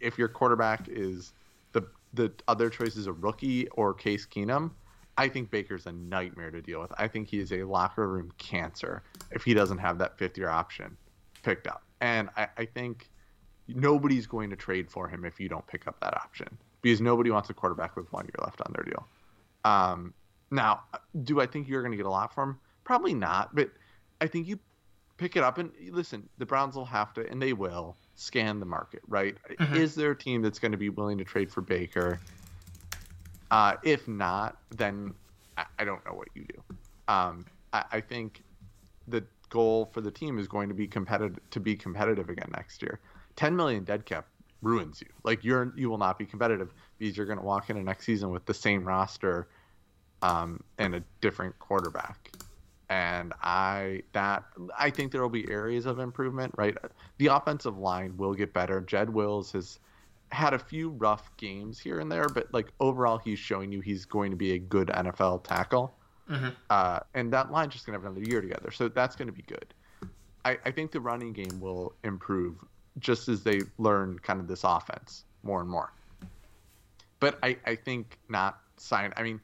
if your quarterback is the the other choice is a rookie or Case Keenum, I think Baker's a nightmare to deal with. I think he is a locker room cancer if he doesn't have that fifth year option picked up. And I, I think nobody's going to trade for him if you don't pick up that option because nobody wants a quarterback with one year left on their deal. Um, now, do I think you're going to get a lot from him? Probably not, but I think you pick it up and listen. The Browns will have to, and they will scan the market. Right? Mm-hmm. Is there a team that's going to be willing to trade for Baker? Uh, if not, then I, I, don't know what you do. Um, I, I think the goal for the team is going to be competitive to be competitive again next year. 10 million dead cap ruins you. Like you're you will not be competitive because you're going to walk into next season with the same roster um, and a different quarterback and I that I think there will be areas of improvement. Right, the offensive line will get better. Jed Wills has had a few rough games here and there, but like overall, he's showing you he's going to be a good NFL tackle. Mm-hmm. Uh, and that line's just going to have another year together, so that's going to be good. I, I think the running game will improve just as they learn kind of this offense more and more. But I, I think not sign. I mean,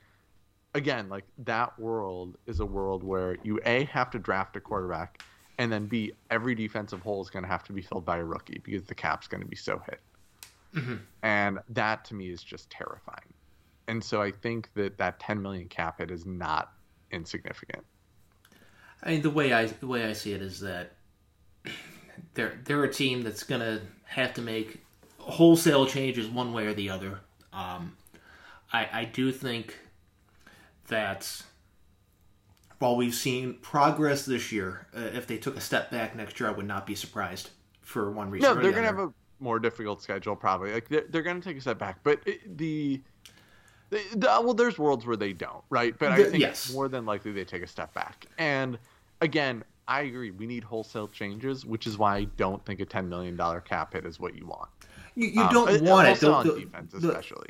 again, like that world is a world where you a have to draft a quarterback, and then b every defensive hole is going to have to be filled by a rookie because the cap's going to be so hit. Mm-hmm. And that to me is just terrifying. And so I think that that 10 million cap hit is not insignificant. I mean, the way I the way I see it is that they're they're a team that's going to have to make wholesale changes one way or the other. Um, I I do think that while we've seen progress this year, uh, if they took a step back next year, I would not be surprised for one reason. No, they're going to have a more difficult schedule probably. Like they're, they're going to take a step back, but it, the, the, the, well, there's worlds where they don't, right? But I think yes. more than likely they take a step back. And again, I agree. We need wholesale changes, which is why I don't think a ten million dollar cap hit is what you want. You, you um, don't want it. The, on defense, especially.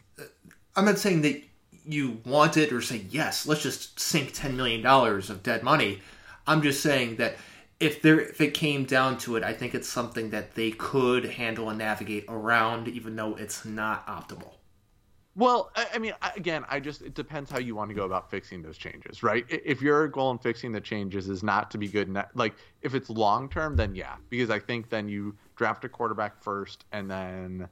I'm not saying that you want it or say yes let's just sink 10 million dollars of dead money i'm just saying that if there if it came down to it i think it's something that they could handle and navigate around even though it's not optimal. Well i mean again i just it depends how you want to go about fixing those changes right? If your goal in fixing the changes is not to be good like if it's long term then yeah because i think then you draft a quarterback first and then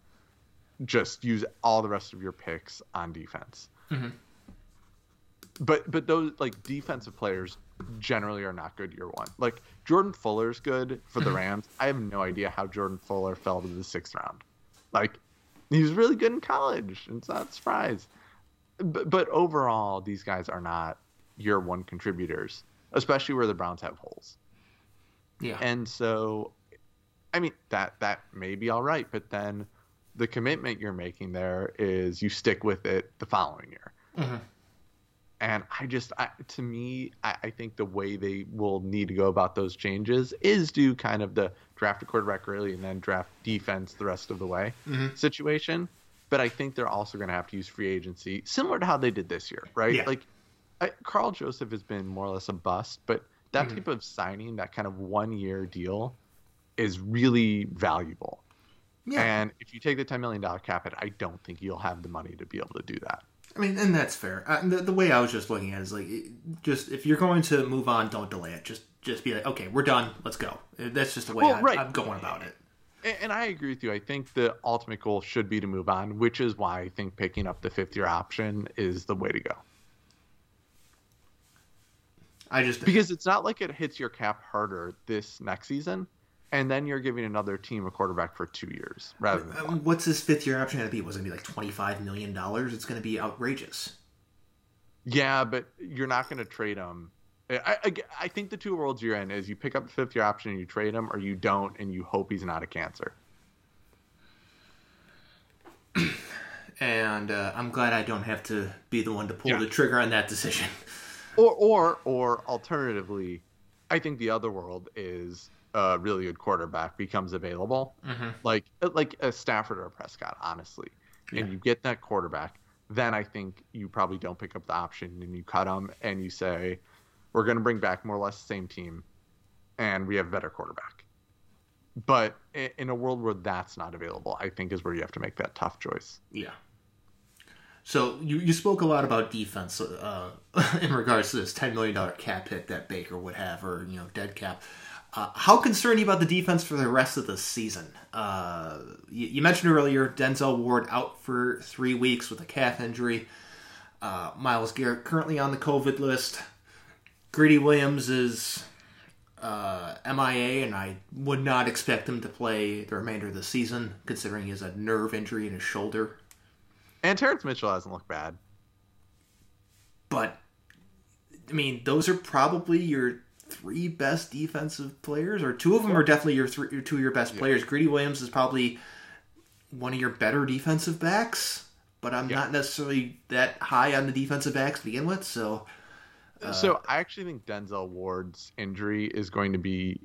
just use all the rest of your picks on defense. Mm-hmm. But but those like defensive players generally are not good year one. Like Jordan Fuller's good for the. Rams. I have no idea how Jordan Fuller fell to the sixth round. Like he was really good in college. It's not a surprise. But, but overall, these guys are not year one contributors, especially where the Browns have holes. Yeah. And so, I mean that that may be all right, but then the commitment you're making there is you stick with it the following year. Mm-hmm. And I just, I, to me, I, I, think the way they will need to go about those changes is do kind of the draft a quarterback early and then draft defense the rest of the way mm-hmm. situation. But I think they're also going to have to use free agency, similar to how they did this year, right? Yeah. Like, I, Karl Joseph has been more or less a bust, but that mm-hmm. type of signing, that kind of one year deal, is really valuable. Yeah. And if you take the $10 million cap hit, I don't think you'll have the money to be able to do that. I mean, and that's fair. Uh, the, the, way I was just looking at it is like, just if you're going to move on, don't delay it. Just just be like, okay, we're done. Let's go. That's just the way well, I, right. I'm going about it. And, and I agree with you. I think the ultimate goal should be to move on, which is why I think picking up the fifth year option is the way to go. I just because it's not like it hits your cap harder this next season and then you're giving another team a quarterback for two years rather than one. what's his fifth year option going to be? Was it going to be like twenty five million dollars? It's going to be outrageous. Yeah, but you're not going to trade him. I, I, I, think the two worlds you're in is you pick up the fifth year option and you trade him, or you don't and you hope he's not a cancer. and uh, I'm glad I don't have to be the one to pull yeah. the trigger on that decision. Or, or, or alternatively, I think the other world is a really good quarterback becomes available, mm-hmm. like like a Stafford or a Prescott, honestly, yeah. and you get that quarterback, then I think you probably don't pick up the option and you cut them and you say, we're going to bring back more or less the same team, and we have a better quarterback. But in a world where that's not available, I think is where you have to make that tough choice. Yeah. So you, you spoke a lot about defense uh, in regards to this ten million dollar cap hit that Baker would have, or you know, dead cap. Uh, how concerned are you about the defense for the rest of the season? Uh, you, you, mentioned earlier Denzel Ward out for three weeks with a calf injury. Uh, Myles Garrett currently on the COVID list. Greedy Williams is uh, MIA, and I would not expect him to play the remainder of the season, considering he has a nerve injury in his shoulder. And Terrance Mitchell hasn't looked bad. But, I mean, those are probably your three best defensive players, or two of them are definitely your, three, your two of your best yeah. players. Greedy Williams is probably one of your better defensive backs, but I'm yeah. not necessarily that high on the defensive backs to begin with. So, uh, so I actually think Denzel Ward's injury is going to be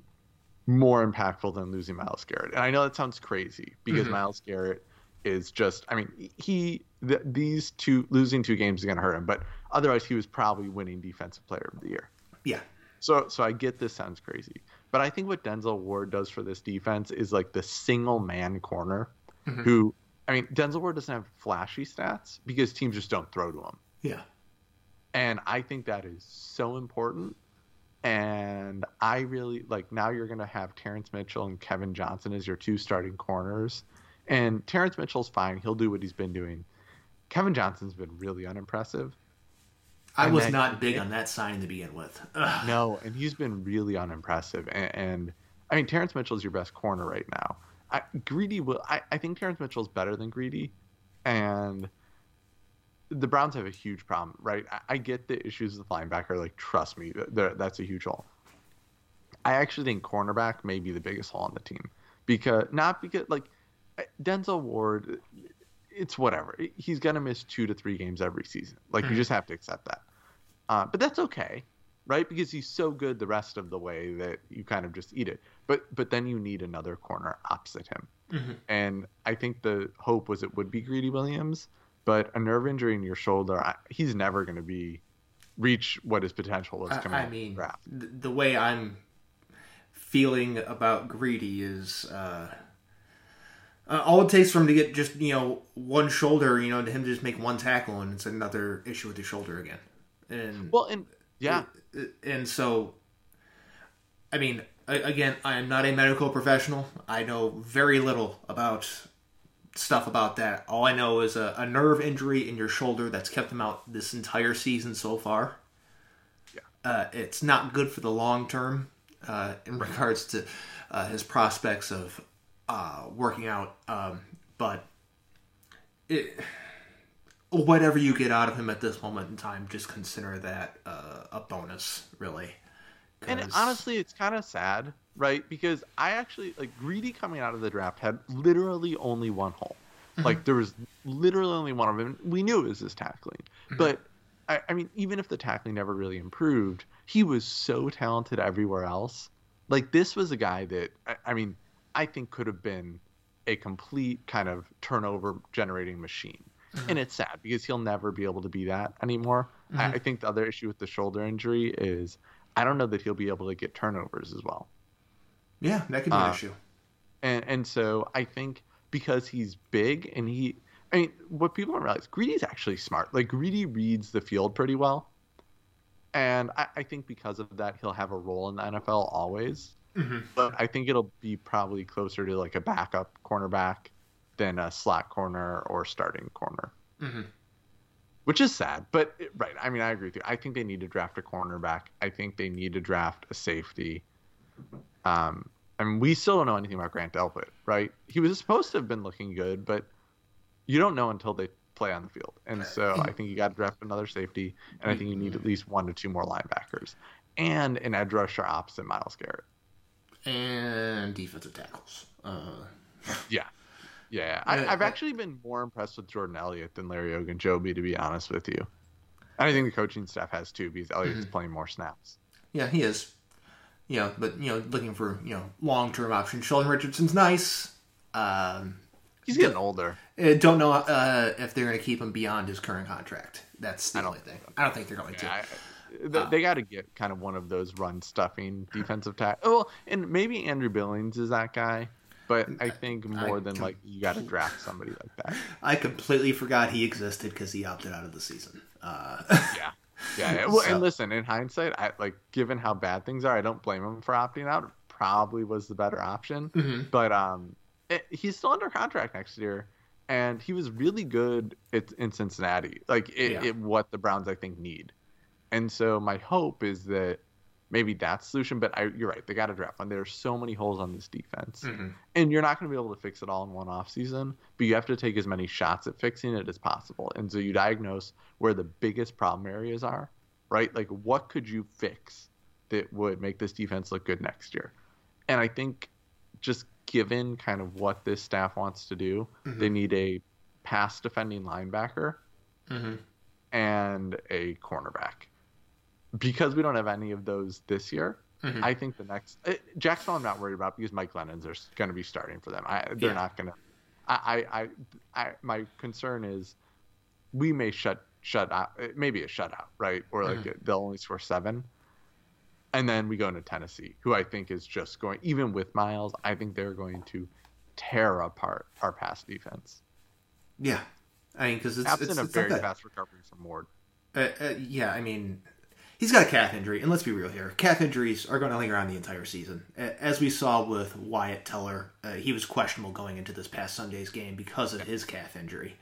more impactful than losing Myles Garrett. And I know that sounds crazy because mm-hmm. Myles Garrett is just I mean he th- these two losing two games is going to hurt him, but otherwise he was probably winning defensive player of the year. Yeah. So so I get this sounds crazy, but I think what Denzel Ward does for this defense is like the single man corner mm-hmm. who I mean Denzel Ward doesn't have flashy stats because teams just don't throw to him. Yeah. And I think that is so important. And I really like now you're going to have Terrance Mitchell and Kevin Johnson as your two starting corners. And Terrance Mitchell's fine. He'll do what he's been doing. Kevin Johnson's been really unimpressive. I was not big on that sign to begin with. Ugh. No, and he's been really unimpressive. And, and I mean, Terrance Mitchell's your best corner right now. I, Greedy will. I, I think Terrance Mitchell's better than Greedy, and the Browns have a huge problem, right? I, I get the issues with the linebacker. Like, trust me, that's a huge hole. I actually think cornerback may be the biggest hole on the team because not because like Denzel Ward it's whatever. He's gonna miss two to three games every season. Like mm-hmm. you hmm. just have to accept that. Uh, but that's okay, right? Because he's so good the rest of the way that you kind of just eat it. But but then you need another corner opposite him. Mm-hmm. And I think the hope was it would be Greedy Williams, but a nerve injury in your shoulder, I, he's never going to be reach what his potential is coming. I, I mean, the way I'm feeling about Greedy is. Uh uh, all it takes for him to get just you know one shoulder, you know, to him to just make one tackle, and it's another issue with the shoulder again. And well, and yeah, and so, I mean, again, I am not a medical professional. I know very little about stuff about that. All I know is a, a nerve injury in your shoulder that's kept him out this entire season so far. Yeah, uh, it's not good for the long term uh, in regards to uh, his prospects of uh, working out. Um, but it, whatever you get out of him at this moment in time, just consider that uh, a bonus, really. And honestly, it's kind of sad, right? Because I actually like Greedy coming out of the draft had literally only one hole. Mm-hmm. Like there was literally only one of them. We knew it was his tackling, mm-hmm. but I, I mean, even if the tackling never really improved, he was so talented everywhere else. Like this was a guy that I, I mean, I think could have been a complete kind of turnover generating machine. Mm-hmm. And it's sad because he'll never be able to be that anymore. Mm-hmm. I, I, think the other issue with the shoulder injury is I don't know that he'll be able to get turnovers as well. Yeah, that could be uh, an issue. And and so I think because he's big and he I mean, what people don't realize, Greedy's actually smart. Like Greedy reads the field pretty well. And I, I think because of that, he'll have a role in the NFL always. Mm-hmm. But I think it'll be probably closer to like a backup cornerback than a slot corner or starting corner. Mm-hmm. Which is sad, but it, right. I mean, I agree with you. I think they need to draft a cornerback. I think they need to draft a safety. Um, I mean, we still don't know anything about Grant Delpit, right? He was supposed to have been looking good, but you don't know until they play on the field. And so I think you got to draft another safety, and I think you need at least one to two more linebackers and an edge rusher opposite Myles Garrett and defensive tackles. Uh... yeah. Yeah, I, have actually been more impressed with Jordan Elliott than Larry Ogunjobi, to be honest with you. I think the coaching staff has too, because Elliott's mm-hmm. playing more snaps. Yeah, he is. You know, but you know, looking for you know long term options. Sheldon Richardson's nice. Um, He's getting older. Uh, don't know uh, if they're going to keep him beyond his current contract. That's the only thing. I don't think they're going yeah, to. They, uh, they got to get kind of one of those run stuffing defensive tack. Oh, and maybe Andrew Billings is that guy. But I think more I than like you got to draft somebody like that. I completely forgot he existed because he opted out of the season. Uh, yeah. Yeah, yeah. Well, so. and listen, in hindsight, I like given how bad things are, I don't blame him for opting out. Probably was the better option, mm-hmm. but um, it, he's still under contract next year, and he was really good at, in Cincinnati. Like it, yeah. it, what the Browns I think need, and so my hope is that maybe that's the solution. But I, you're right, they got to draft one. There are so many holes on this defense, mm-hmm. and you're not going to be able to fix it all in one off season. But you have to take as many shots at fixing it as possible, and so you diagnose where the biggest problem areas are. Right, like what could you fix that would make this defense look good next year? And I think just given kind of what this staff wants to do, mm-hmm. they need a pass defending linebacker mm-hmm. and a cornerback. Because we don't have any of those this year, mm-hmm. I think the next uh, Jacksonville I'm not worried about because Mike Glennon's are going to be starting for them. I, they're yeah. not going to. I, I, I, my concern is we may shut shut out maybe a shutout right or like mm-hmm. they'll only score seven and then we go into Tennessee, who I think is just going, even with Myles, I think they're going to tear apart our pass defense. Yeah, I mean, because it's absent it's, a very fast recovery from Ward. Uh, uh, yeah, I mean, he's got a calf injury, and let's be real here: calf injuries are going to linger on the entire season. As we saw with Wyatt Teller, uh, he was questionable going into this past Sunday's game because of his calf injury.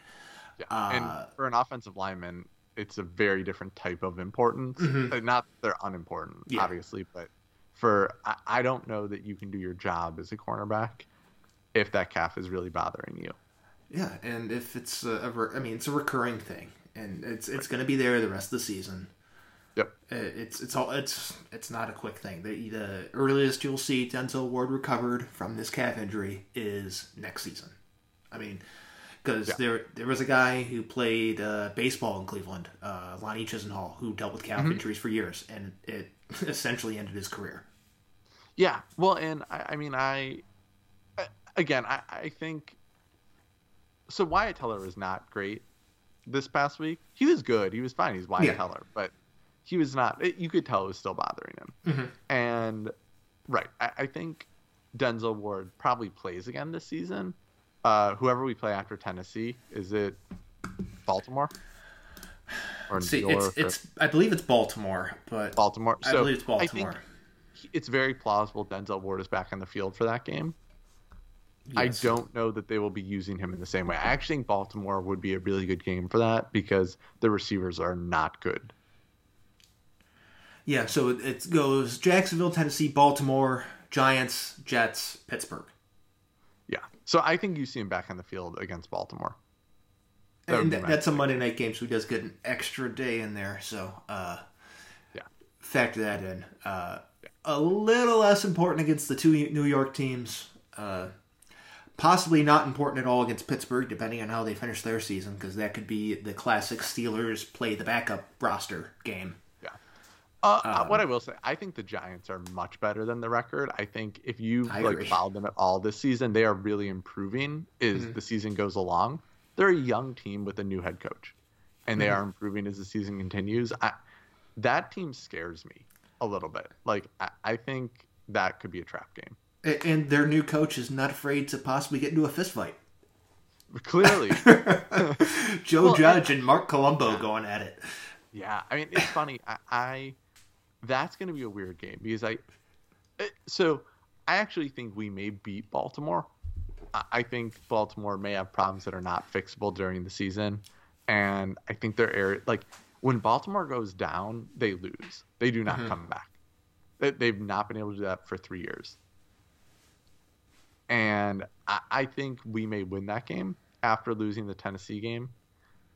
Yeah. and uh, for an offensive lineman, it's a very different type of importance. Mm-hmm. Not they're unimportant, yeah. obviously, but for I, I don't know that you can do your job as a cornerback if that calf is really bothering you. Yeah, and if it's a I mean, it's a recurring thing, and it's it's going to be there the rest of the season. Yep. It's it's all it's it's not a quick thing. The, the earliest you'll see Denzel Ward recovered from this calf injury is next season. I mean, because yeah. there there was a guy who played uh, baseball in Cleveland, uh, Lonnie Chisenhall, who dealt with calf mm-hmm. injuries for years, and it essentially ended his career. Yeah, well, and I, I mean, I again, I, I think so. Wyatt Teller was not great this past week. He was good. He was fine. He's Wyatt yeah. Teller, but he was not. It, you could tell it was still bothering him. Mm-hmm. And right, I, I think Denzel Ward probably plays again this season uh, whoever we play after Tennessee, is it Baltimore? Or See, it's, it's I believe it's Baltimore, but Baltimore. So I believe it's Baltimore. it's very plausible Denzel Ward is back on the field for that game. Yes. I don't know that they will be using him in the same way. I actually think Baltimore would be a really good game for that because the receivers are not good. Yeah, so it goes Jacksonville, Tennessee, Baltimore, Giants, Jets, Pittsburgh. Yeah, so I think you see him back on the field against Baltimore. That and that's a Monday night game, so he does get an extra day in there. So uh, yeah, factor that in. Uh, yeah. A little less important against the two New York teams, uh, Possibly not important at all against Pittsburgh, depending on how they finish their season, because that could be the classic Steelers play the backup roster game. Yeah. Uh, um, what I will say, I think the Giants are much better than the record. I think if you I like agree. followed them at all this season, they are really improving as mm-hmm. the season goes along. They're a young team with a new head coach, and they mm-hmm. are improving as the season continues. I, that team scares me a little bit. Like I, I think that could be a trap game. And their new coach is not afraid to possibly get into a fist fight. Clearly, Joe well, Judge and Marc Colombo yeah. going at it. Yeah, I mean it's funny. I, I that's going to be a weird game because I eh, so I actually think we may beat Baltimore. I think Baltimore may have problems that are not fixable during the season, and I think their area like when Baltimore goes down, they lose. They do not mm-hmm. come back. They, have not been able to do that for three years. And I, I think we may win that game after losing the Tennessee game.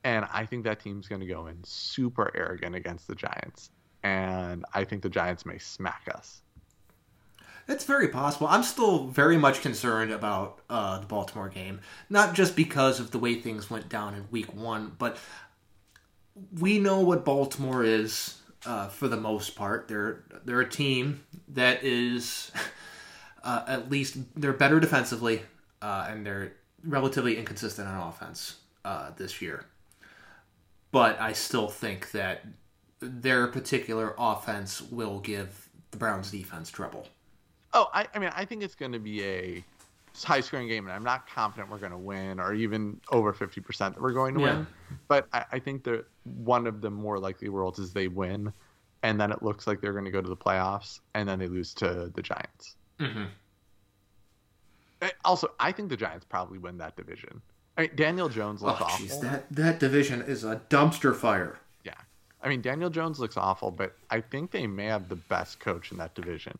And I think that team's going to go in super arrogant against the Giants. And I think the Giants may smack us. It's very possible. I'm still very much concerned about uh, the Baltimore game, not just because of the way things went down in Week One, but we know what Baltimore is uh, for the most part. They're they're a team that is uh, at least they're better defensively, uh, and they're relatively inconsistent on offense uh, this year. But I still think that their particular offense will give the Browns defense trouble. Oh, I, I mean, I think it's going to be a high scoring game, and I'm not confident we're going to win or even over 50% that we're going to yeah. win. But I, I think that one of the more likely worlds is they win, and then it looks like they're going to go to the playoffs, and then they lose to the Giants. Mm-hmm. Eh, also, I think the Giants probably win that division. I mean, Daniel Jones looks oh, awful. Geez, that that division is a dumpster fire. I mean Daniel Jones looks awful, but I think they may have the best coach in that division.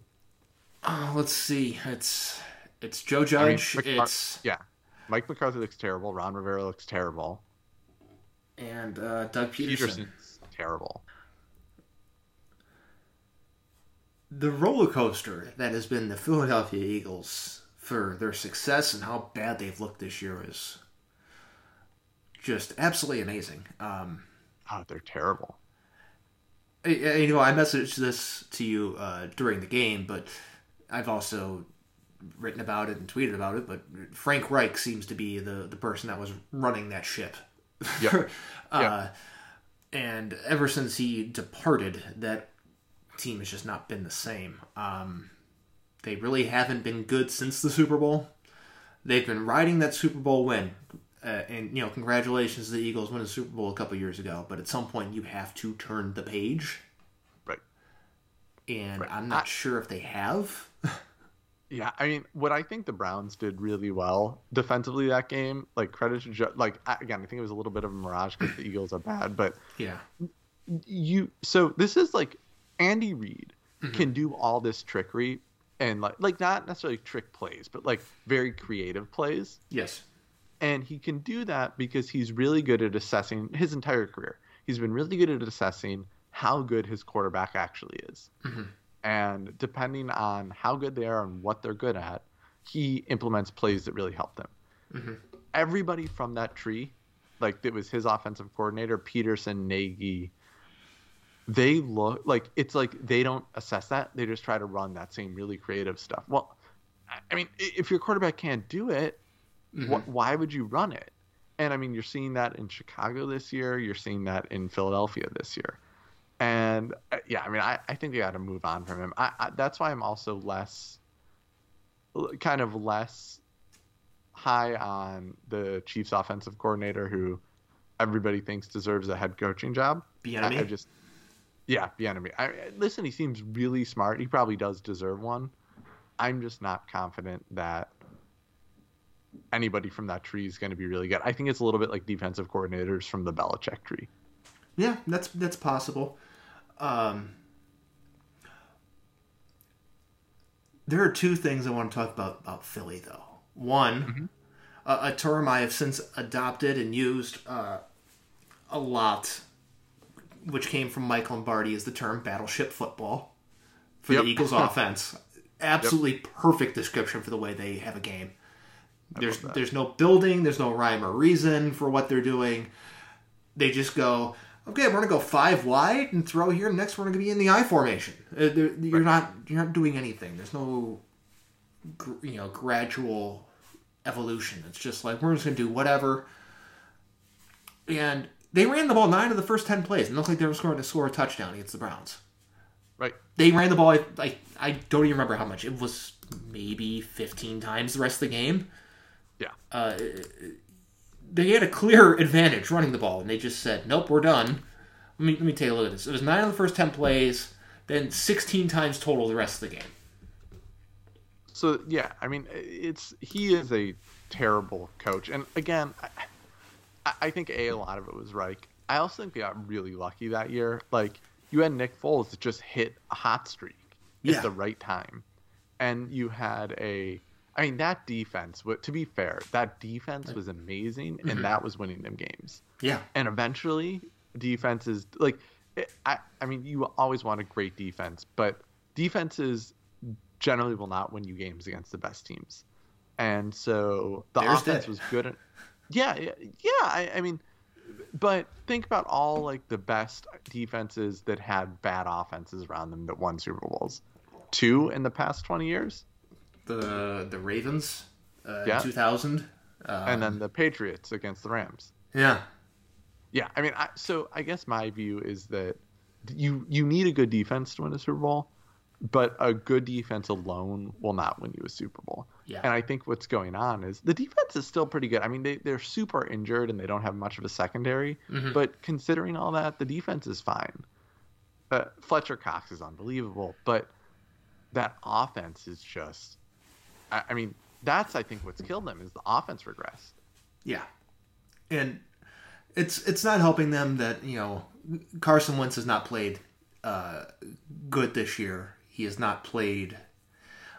Uh, let's see. It's it's Joe Judge. I mean, it's yeah. Mike McCarthy looks terrible. Ron Rivera looks terrible. And uh, Doug Peterson. Pederson's terrible. The roller coaster that has been the Philadelphia Eagles for their success and how bad they've looked this year is just absolutely amazing. Um, oh, they're terrible. You know, I messaged this to you uh, during the game, but I've also written about it and tweeted about it, but Frank Reich seems to be the the person that was running that ship. Yeah. uh, yep. And ever since he departed, that team has just not been the same. Um, they really haven't been good since the Super Bowl. They've been riding that Super Bowl win. Uh, and, you know, congratulations to the Eagles winning the Super Bowl a couple years ago. But at some point, you have to turn the page. Right. And right. I'm not I, sure if they have. Yeah, I mean, what I think the Browns did really well defensively that game, like credit to like again, I think it was a little bit of a mirage because the Eagles are bad, but yeah, you. So this is like Andy Reid mm-hmm. can do all this trickery and like like not necessarily trick plays, but like very creative plays. Yes, and he can do that because he's really good at assessing his entire career. He's been really good at assessing how good his quarterback actually is. Mm-hmm and depending on how good they are and what they're good at, he implements plays that really help them. Mm-hmm. Everybody from that tree, like it was his offensive coordinator, Peterson, Nagy, they look like it's like they don't assess that. They just try to run that same really creative stuff. Well, I mean, if your quarterback can't do it, mm-hmm. wh- why would you run it? And I mean, you're seeing that in Chicago this year. You're seeing that in Philadelphia this year. And uh, yeah, I mean, I, I think they got to move on from him. I, I, that's why I'm also less, kind of less high on the Chiefs offensive coordinator who everybody thinks deserves a head coaching job. Bieniemy. I, I just, yeah, Bieniemy. I listen. He seems really smart. He probably does deserve one. I'm just not confident that anybody from that tree is going to be really good. I think it's a little bit like defensive coordinators from the Belichick tree. Yeah, that's that's possible. Um, there are two things I want to talk about about Philly, though. One, mm-hmm. a, a, term I have since adopted and used uh, a lot, which came from Mike Lombardi, is the term battleship football for yep. the Eagles offense. Absolutely yep. perfect description for the way they have a game. I there's there's no building, there's no rhyme or reason for what they're doing. They just go, okay, we're gonna go five wide and throw here. Next, we're gonna be in the I formation. Uh, you're not you're not doing anything. There's no you know gradual evolution. It's just like we're just gonna do whatever. And they ran the ball nine of the first ten plays, and it looked like they were going to score a touchdown against the Browns. right. They ran the ball. Like I don't even remember how much. It was maybe fifteen times the rest of the game. Yeah. Uh, they had a clear advantage running the ball, and they just said, "Nope, we're done." Let me let me take a look at this. It was nine of the first ten plays, then sixteen times total the rest of the game. So yeah, I mean, it's he is a terrible coach, and again, I, I think a a lot of it was Reich. I also think they got really lucky that year. Like you had Nick Foles that just hit a hot streak Yeah. at the right time, and you had a. I mean, that defense. To be fair, that defense was amazing, Mm-hmm. and that was winning them games. Yeah, And eventually, defenses like it- I. I mean, you always want a great defense, but defenses generally will not win you games against the best teams. And so the Bears offense did. was good. at- Yeah, yeah, yeah. I, I mean, but think about all like the best defenses that had bad offenses around them that won Super Bowls. Two in the past twenty years, the the Ravens, uh, Yeah. two thousand, uh, and then the Patriots against the Rams. yeah, Yeah, I mean, I, so I guess my view is that you you need a good defense to win a Super Bowl, but a good defense alone will not win you a Super Bowl. Yeah. And I think what's going on is the defense is still pretty good. I mean, they they're super injured and they don't have much of a secondary, Mhm. but considering all that, the defense is fine. Uh, Fletcher Cox is unbelievable, but that offense is just. I, I mean, that's I think what's killed them is the offense regressed. Yeah, and it's it's not helping them that you know Carson Wentz has not played uh, good this year. He has not played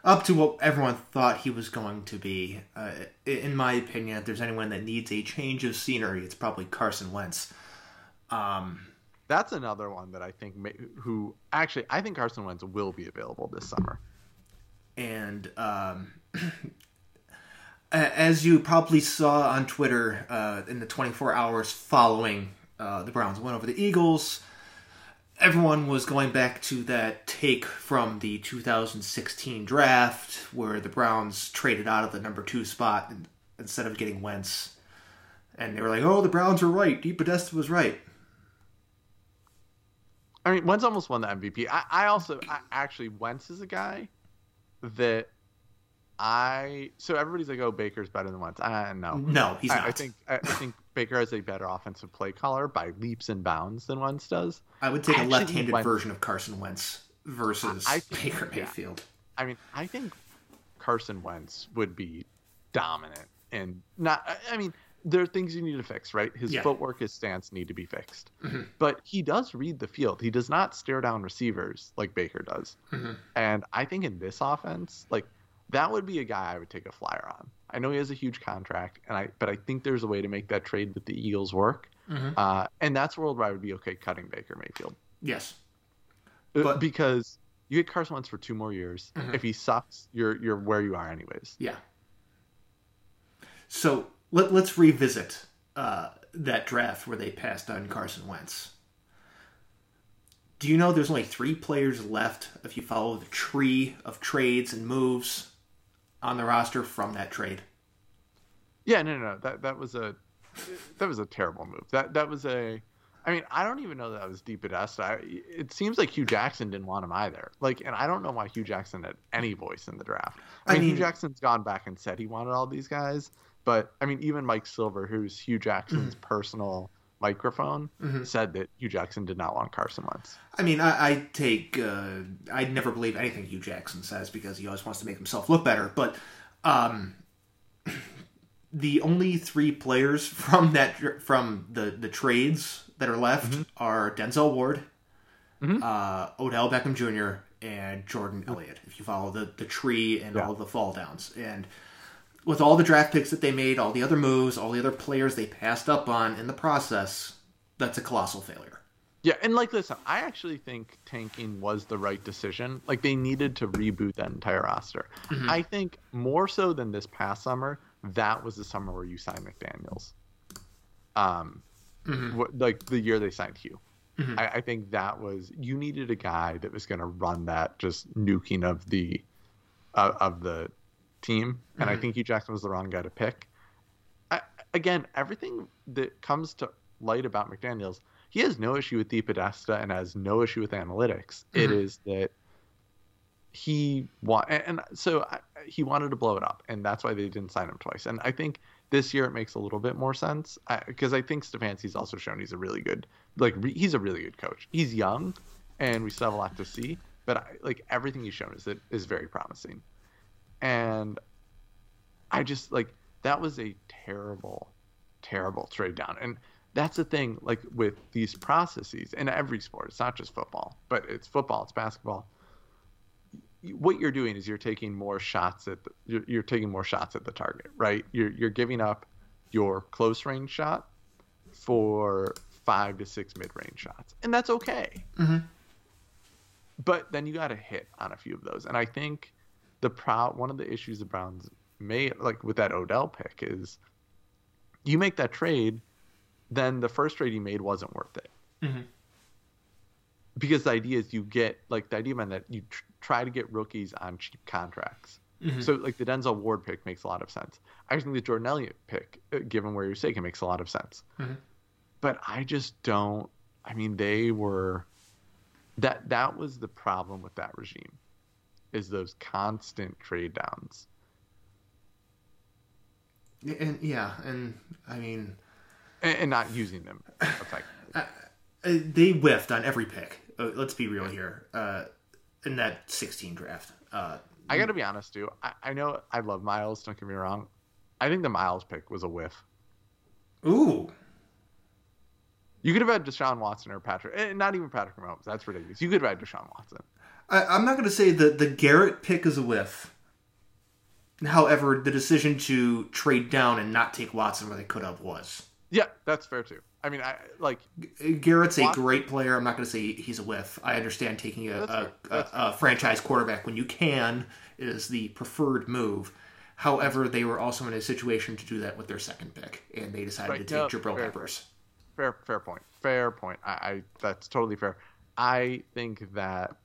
up to what everyone thought he was going to be. Uh, in my opinion, if there's anyone that needs a change of scenery, it's probably Carson Wentz. Um, That's another one that I think may, who actually I think Carson Wentz will be available this summer. And um, as you probably saw on Twitter uh, in the 24 hours following uh, the Browns win over the Eagles, everyone was going back to that take from the 2016 draft where the Browns traded out of the number two spot instead of getting Wentz. And they were like, "Oh, the Browns were right. DePodesta was right." I mean, Wentz almost won the MVP. I, I also I, actually Wentz is a guy that I so everybody's like, oh, Baker's better than Wentz. Uh, no, No, he's I, not. I think I, I think Baker has a better offensive play caller by leaps and bounds than Wentz does. I would take I a left-handed Wentz- version of Carson Wentz versus I- I think- Baker yeah. Mayfield. I mean, I think Carson Wentz would be dominant and not. I- I mean, there are things you need to fix, right? His Yeah. footwork, his stance need to be fixed. Mhm. But he does read the field. He does not stare down receivers like Baker does. Mhm. And I think in this offense, like that would be a guy I would take a flyer on. I know he has a huge contract, and I but I think there's a way to make that trade with the Eagles work. Mhm. Uh, and that's a world where I would be okay cutting Baker Mayfield. Yes. Uh, But- because you get Carson Wentz for two more years. Mhm. If he sucks, you're you're where you are anyways. Yeah. So let, let's revisit uh, that draft where they passed on Carson Wentz. Do you know there's only three players left if you follow the tree of trades and moves on the roster from that trade? Yeah, no, no, no. That that was a that was a terrible move. That that was a. I mean, I don't even know that was DePodesta. I, it seems like Hue Jackson didn't want him either. Like, and I don't know why Hue Jackson had any voice in the draft. I, I mean, mean- Hue Jackson's gone back and said he wanted all these guys, but I mean, even Mike Silver, who's Hue Jackson's personal microphone, Mhm. said that Hue Jackson did not want Carson Wentz. I mean, I, I take. Uh, I never believe anything Hue Jackson says because he always wants to make himself look better. But um, the only three players from that from the the trades that are left are Denzel Ward, Mhm. uh, Odell Beckham Jr., and Jordan Elliott. If you follow the the tree and Yeah. all the fall downs and. With all the draft picks that they made, all the other moves, all the other players they passed up on in the process, that's a colossal failure. Yeah, and like listen, I actually think tanking was the right decision. Like they needed to reboot that entire roster. I think more so than this past summer, that was the summer where you signed McDaniels. Um, Mhm. what, like the year they signed Hue. Mhm. I, I think that was you needed a guy that was going to run that just nuking of the uh, of the team, and I Mhm. think Hue Jackson was the wrong guy to pick. I, again, everything that comes to light about McDaniel's, he has no issue with DePodesta and has no issue with analytics. It Mhm. is that he want and, so I, he wanted to blow it up, and that's why they didn't sign him twice. And I think this year it makes a little bit more sense because I, think Stefanski's also shown he's a really good, like re, he's a really good coach. He's young, and we still have a lot to see. But I, like everything he's shown is that is very promising, and I just like that was a terrible, terrible trade down. And that's the thing, like with these processes in every sport, it's not just football, but it's football, it's basketball. What you're doing is you're taking more shots at the, you're, you're taking more shots at the target, right? You're you're giving up your close range shot for five to six mid range shots, and that's okay. Mhm. But then you got to hit on a few of those, and I think the pro one of the issues the Browns made, like with that Odell pick, is you make that trade, then the first trade you made wasn't worth it. Mhm. Because the idea is you get like the idea man that you tr- try to get rookies on cheap contracts. Mhm. So like the Denzel Ward pick makes a lot of sense. I think the Jordan Elliott pick, uh, given where you're taken, makes a lot of sense. Mhm. But I just don't. I mean, they were that that was the problem with that regime, is those constant trade downs. and yeah, and I mean, and, and not using them effectively. uh, they whiffed on every pick. Uh, let's be real here. Uh, in that 16 draft, uh, I got to be honest, too. I, I know I love Myles. Don't get me wrong. I think the Myles pick was a whiff. ooh, You could have had Deshaun Watson or Patrick, not even Patrick Mahomes. That's ridiculous. You could have had Deshaun Watson. I, I'm not going to say that the Garrett pick is a whiff. However, the decision to trade down and not take Watson where they could have was. Yeah, that's fair too. I mean, I like Garrett's a great player. I'm not going to say he's a whiff. I understand taking a, a, a, a franchise quarterback when you can is the preferred move. However, they were also in a situation to do that with their second pick, and they decided Right, to no, take Jabril fair. Peppers. fair, fair point. Fair point. I, I that's totally fair. I think that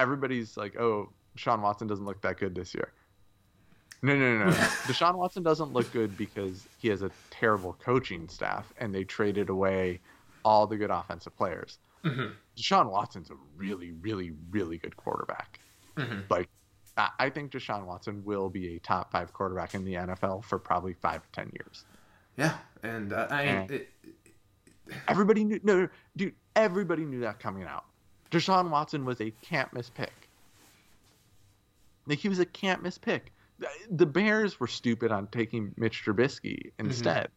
everybody's like, oh, Deshaun Watson doesn't look that good this year. No, no, no, no. Deshaun Watson doesn't look good because he has a terrible coaching staff, and they traded away all the good offensive players. Mhm. Deshaun Watson's a really, really, really good quarterback. Mhm. Like, I think Deshaun Watson will be a top five quarterback in the NFL for probably five to ten years. Yeah, and uh, I And- it, Everybody knew, no, dude, everybody knew that coming out. Deshaun Watson was a can't miss pick. Like, he was a can't miss pick. The- Bears were stupid on taking Mitch Trubisky instead.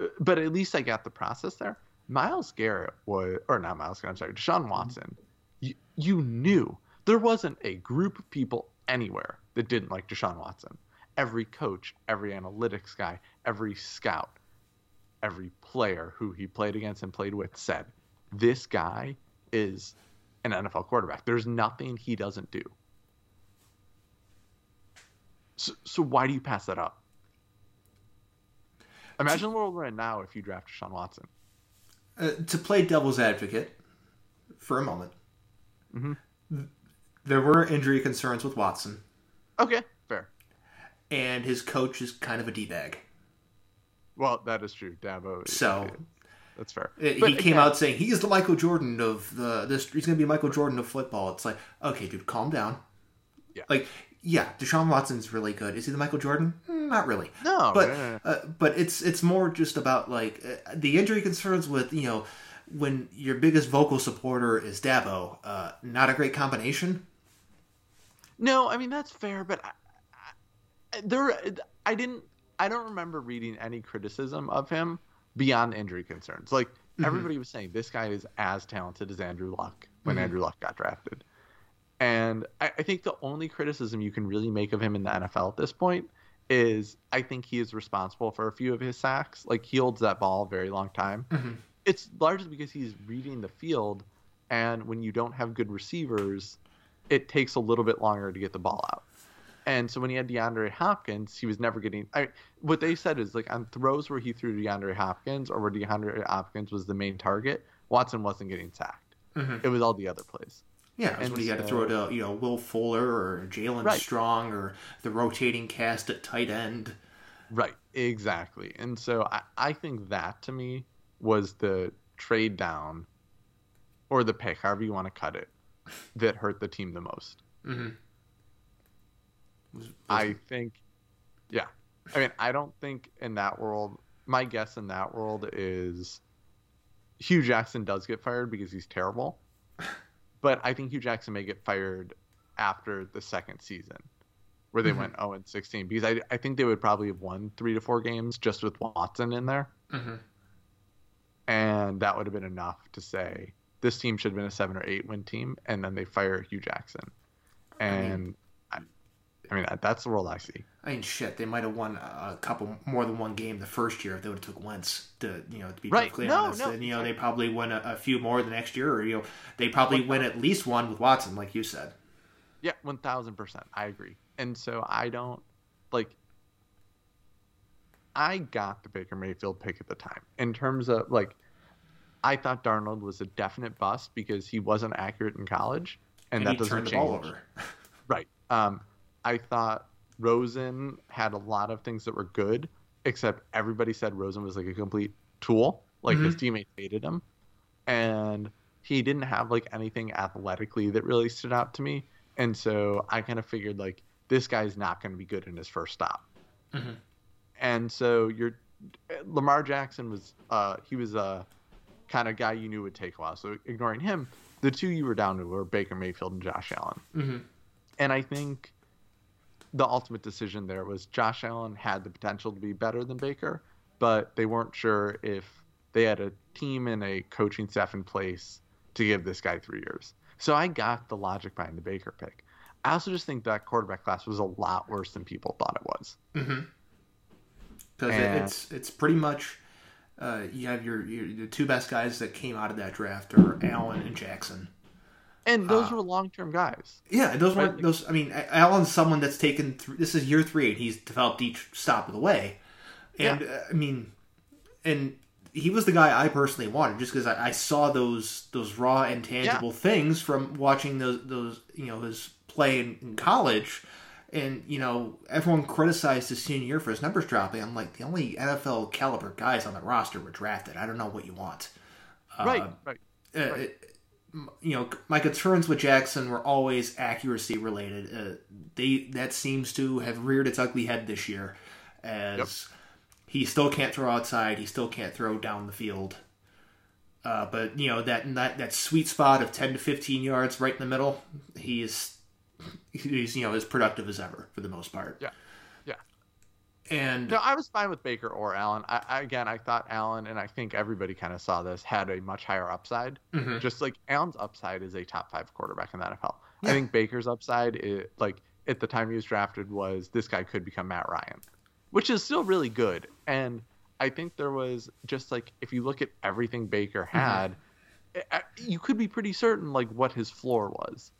Uh, But at least I got the process there. Myles Garrett was, or not Myles Garrett, I'm sorry, Deshaun Watson. You, you knew there wasn't a group of people anywhere that didn't like Deshaun Watson. Every coach, every analytics guy, every scout, every player who he played against and played with said, this guy is an NFL quarterback. There's nothing he doesn't do. So, so why do you pass that up? Imagine where we're in now if you draft Deshaun Watson. uh, to play devil's advocate for a moment. Mhm. There were injury concerns with Watson, Okay, fair. and his coach is kind of a d bag. Well, that is true. Dabo. So- that's fair. Uh, He But came again- out saying he is the Michael Jordan of the this. He's going to be Michael Jordan of football. It's like, okay, dude, calm down. Yeah. Like, yeah, Deshaun Watson's really good. Is he the Michael Jordan? Mm, Not really. No, but no, no, no. Uh, but it's it's more just about like uh, the injury concerns with you know when your biggest vocal supporter is Dabo. Uh, not a great combination. No, I mean that's fair, but I, I, there, I didn't, I don't remember reading any criticism of him beyond injury concerns. Like everybody was saying, this guy is as talented as Andrew Luck when Mhm. Andrew Luck got drafted, and I, I think the only criticism you can really make of him in the NFL at this point is I think he is responsible for a few of his sacks. Like he holds that ball a very long time. Mhm. It's largely because he's reading the field, and when you don't have good receivers, it takes a little bit longer to get the ball out. And so when he had DeAndre Hopkins, he was never getting. I, what they said is like on throws where he threw DeAndre Hopkins or where DeAndre Hopkins was the main target, Watson wasn't getting sacked. Mm-hmm. It was all the other plays. Yeah, that's And when you got to throw to you know Will Fuller or Jaelen Right. Strong or the rotating cast at tight end. Right, exactly. And so I, I think that to me was the trade down or the pick, however you want to cut it, that hurt the team the most. Mm-hmm. Was, was, I think, yeah. I mean, I don't think in that world, my guess in that world is Hue Jackson does get fired because he's terrible. But I think Hue Jackson may get fired after the second season where they Mhm. went 0 and 16 because I, I think they would probably have won three to four games just with Watson in there. Mhm. And that would have been enough to say this team should have been a seven or eight win team. And then they fire Hue Jackson. I mean- And I, mean, that, that's the world I see. I mean, shit, they might have won a couple more than one game the first year if they would have took Wentz to you know to be Right. perfectly No, honest. no, and you know they probably win a, a few more the next year, or you know they probably win at least one with Watson, like you said. Yeah, one thousand percent. I agree. And so I don't like. I got the Baker Mayfield pick at the time in terms of like, I thought Darnold was a definite bust because he wasn't accurate in college, and, And, that doesn't change. Right. Um, I thought Rosen had a lot of things that were good, except everybody said Rosen was like a complete tool. Like his teammates hated him, and he didn't have like anything athletically that really stood out to me. And so I kind of figured like this guy's not going to be good in his first stop. Mhm. And so you're Lamar Jackson was uh he was a kind of guy you knew would take a while. So ignoring him, the two you were down to were Baker Mayfield and Josh Allen. hmm And I think the ultimate decision there was Josh Allen had the potential to be better than Baker, but they weren't sure if they had a team and a coaching staff in place to give this guy three years. So I got the logic behind the Baker pick. I also just think that quarterback class was a lot worse than people thought it was. hmm Because it's it's pretty much uh, you have your, your the two best guys that came out of that draft are Allen and Jackson. And those Ah. were long-term guys. Yeah, those weren't those. I mean, Allen's someone that's taken. Th- this is year three, and he's developed each stop of the way. And uh, I mean, and he was the guy I personally wanted, just because I, I saw those those raw and tangible things from watching those those you know his play in, in college. And you know, everyone criticized his senior year for his numbers dropping. I'm like, the only NFL caliber guys on the roster were drafted. I don't know what you want. right, right. Uh, it- you know, my concerns with Jackson were always accuracy related. Uh, they that seems to have reared its ugly head this year, as he still can't throw outside. He still can't throw down the field. Uh, but you know that, that that sweet spot of ten to fifteen yards right in the middle, he's he's you know as productive as ever for the most part. Yeah. And No, I was fine with Baker or Allen. I, I again, I thought Allen, and I think everybody kind of saw this, had a much higher upside. Mhm. Just like Allen's upside is a top five quarterback in the NFL. Yeah. I think Baker's upside, is, like at the time he was drafted, was this guy could become Matt Ryan, which is still really good. And I think there was just like if you look at everything Baker had, eh, you could be pretty certain like what his floor was.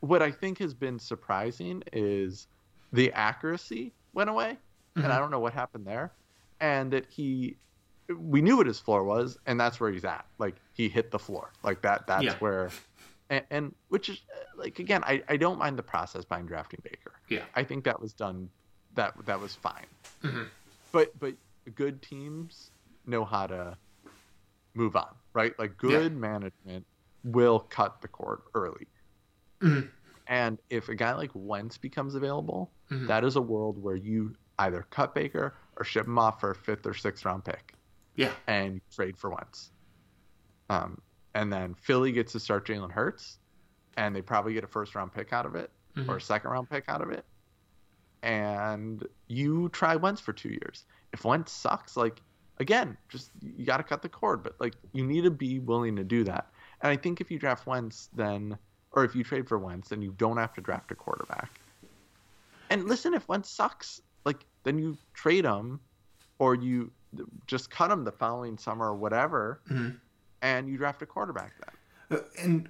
What I think has been surprising is the accuracy went away, and I don't know what happened there, and that he. We knew what his floor was, and that's where he's at. Like he hit the floor, like that. That's Yeah. where, and, and which is like again, I, I don't mind the process behind drafting Baker. yeah, I think that was done. That that was fine. Mhm. But but good teams know how to move on, right? Like good management will cut the cord early. Mhm. And if a guy like Wentz becomes available, Mhm. that is a world where you either cut Baker or ship him off for a fifth or sixth round pick yeah, and trade for Wentz. Um, and then Philly gets to start Jalen Hurts, and they probably get a first round pick out of it Mhm. or a second round pick out of it. And you try Wentz for two years. If Wentz sucks, like again, just you got to cut the cord. But like you need to be willing to do that. And I think if you draft Wentz, then or if you trade for Wentz, then you don't have to draft a quarterback. And listen, if Wentz sucks, like then you trade them or you just cut them the following summer or whatever, Mhm. and you draft a quarterback then. Uh, and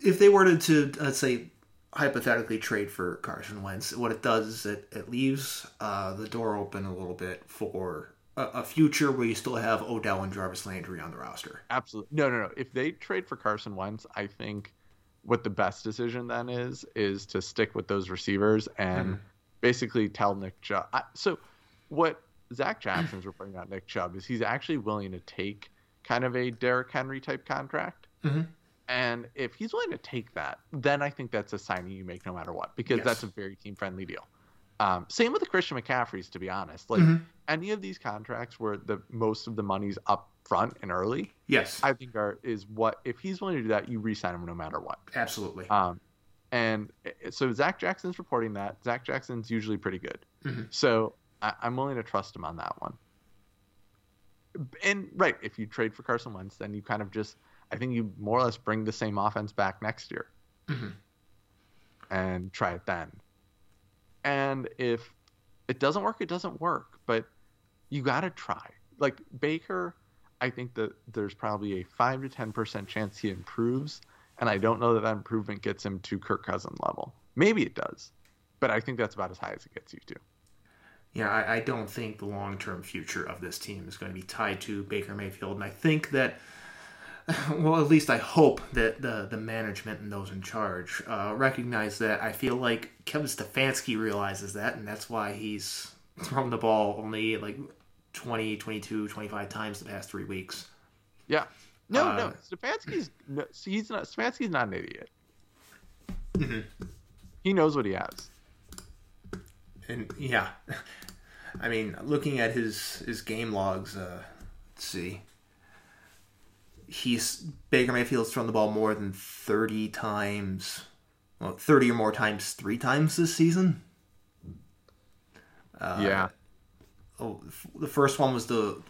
if they were to, to let's say hypothetically trade for Carson Wentz, what it does is it, it leaves uh, the door open a little bit for a, a, future where you still have Odell and Jarvis Landry on the roster. Absolutely. No, no, no. If they trade for Carson Wentz, I think what the best decision then is is to stick with those receivers and mm-hmm. Basically tell Nick Chubb. I, so what Zac Jackson's reporting about Nick Chubb is he's actually willing to take kind of a Derrick Henry type contract. Mm-hmm. And if he's willing to take that, then I think that's a signing you make no matter what, because yes. that's a very team friendly deal. Um, same with the Christian McCaffreys, to be honest. Like mm-hmm. any of these contracts where the most of the money's up front and early, yes, I think are is what if he's willing to do that, you re-sign him no matter what. Absolutely. Um, and eh, so Zac Jackson's reporting that Zac Jackson's usually pretty good, mm-hmm. so I, I'm willing to trust him on that one. And right, if you trade for Carson Wentz, then you kind of just I think you more or less bring the same offense back next year mm-hmm. and try it then. And if it doesn't work, it doesn't work. But you got to try. Like Baker, I think that there's probably a five to ten percent chance he improves, and I don't know that that improvement gets him to Kirk Cousin level. Maybe it does, but I think that's about as high as it gets you to. Yeah, I, I don't think the long term future of this team is going to be tied to Baker Mayfield, and I think that well, at least I hope that the the management and those in charge uh, recognize that. I feel like Kevin Stefanski realizes that, and that's why he's thrown the ball only like 20, 22, 25 times the past three weeks. Yeah. No, uh, no. Stefanski's no, he's not Stefanski's not an idiot. Mm-hmm. He knows what he has. And yeah, I mean, looking at his his game logs, uh, let's see he's Baker Mayfield's thrown the ball more than 30 times, well, 30 or more times three times this season. Uh, yeah. Oh, the first one was the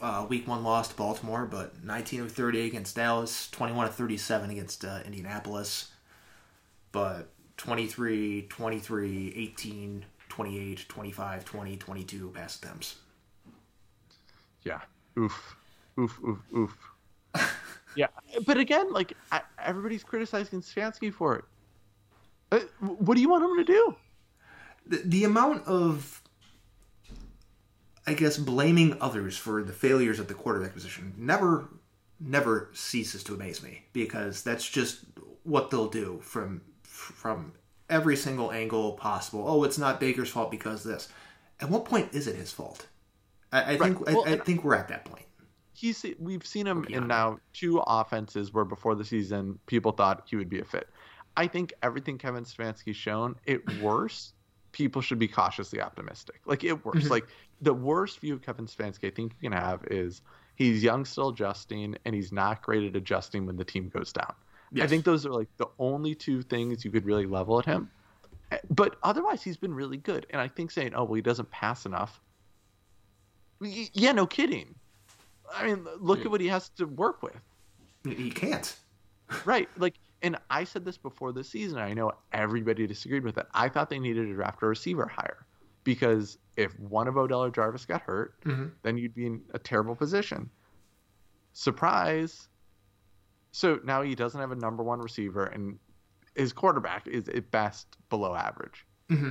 uh, week one loss to Baltimore, but 19 of 30 against Dallas, 21 of 37 against uh, Indianapolis, but 23, 23, 18, 28, 25, 20, 22 pass attempts. Yeah. Oof. Oof, oof, oof yeah, but again, like I, everybody's criticizing Stefanski for it. Uh, what do you want him to do? The, the amount of, I guess, blaming others for the failures of the quarterback position never, never ceases to amaze me because that's just what they'll do from from every single angle possible. Oh, it's not Baker's fault because this. At what point is it his fault? I, I right. think well, I, I think we're at that point he's we've seen him in now two offenses where before the season people thought he would be a fit. I think everything Kevin Stefanski's shown, it worse. People should be cautiously optimistic. Like it works. Mm-hmm. Like the worst view of Kevin Stefanski I think you can have is he's young, still adjusting, and he's not great at adjusting when the team goes down. Yes. I think those are like the only two things you could really level at him. Eh, but otherwise, he's been really good. And I think saying, "Oh, well, he doesn't pass enough." Yeah, no kidding. I mean, look at what he has to work with. He can't. right. Like, and I said this before the season. I know everybody disagreed with it. I thought they needed to draft a receiver higher because if one of Odell or Jarvis got hurt, mm-hmm. then you'd be in a terrible position. Surprise. So now he doesn't have a number one receiver, and his quarterback is at best below average. Mm-hmm.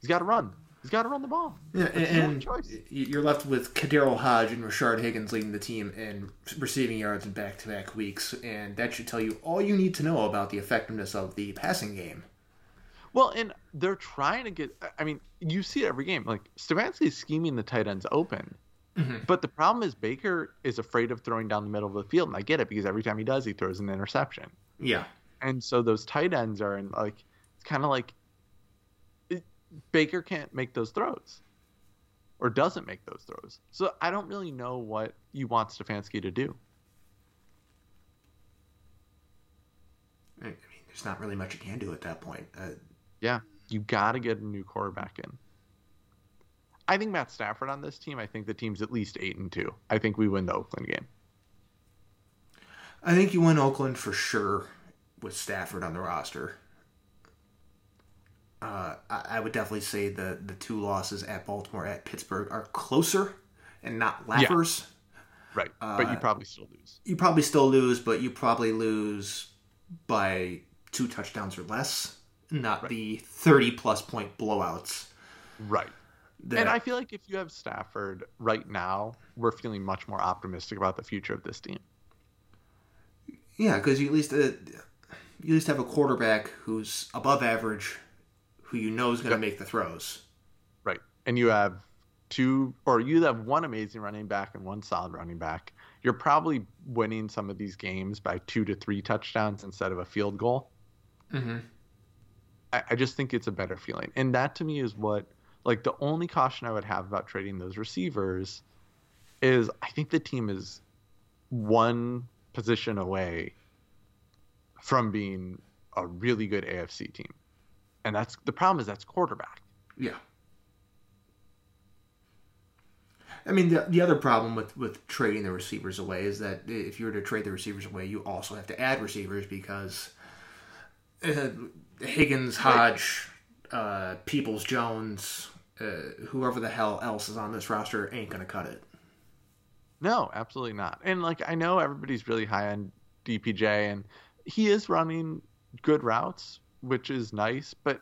He's got to run. He's got to run the ball. Yeah, and, you're left with KhaDarel Hodge and Rashard Higgins leading the team in receiving yards in back-to-back weeks, and that should tell you all you need to know about the effectiveness of the passing game. Well, and they're trying to get. I mean, you see it every game. Like Stefanski is scheming the tight ends open, mm-hmm. but the problem is Baker is afraid of throwing down the middle of the field, and I get it because every time he does, he throws an interception. Yeah, and so those tight ends are in like it's kind of like Baker can't make those throws or doesn't make those throws. So I don't really know what you want Stefanski to do. I mean, there's not really much you can do at that point. Uh, yeah, you got to get a new quarterback in. I think Matt Stafford on this team. I think the team's at least eight and two. I think we win the Oakland game. I think you win Oakland for sure with Stafford on the roster uh, I, would definitely say the the two losses at Baltimore at Pittsburgh are closer and not laughers. Yeah. Right, but you uh, probably still lose. You probably still lose, but you probably lose by two touchdowns or less, not right. the 30 plus point blowouts. Right. That... And I feel like if you have Stafford right now, we're feeling much more optimistic about the future of this team. Yeah, because you at least uh, you at least have a quarterback who's above average, who you know is going to yep. make the throws. Right, and you have two, or you have one amazing running back and one solid running back. You're probably winning some of these games by two to three touchdowns instead of a field goal. Mm-hmm. I, I just think it's a better feeling, and that to me is what like the only caution I would have about trading those receivers is I think the team is one position away from being a really good AFC team. And that's the problem is that's quarterback. Yeah. I mean, the, the other problem with, with trading the receivers away is that if you were to trade the receivers away, you also have to add receivers because uh, Higgins, Hodge, uh, Peoples Jones, uh, whoever the hell else is on this roster ain't going to cut it. No, absolutely not. And like I know everybody's really high on DPJ, and he is running good routes, which is nice. But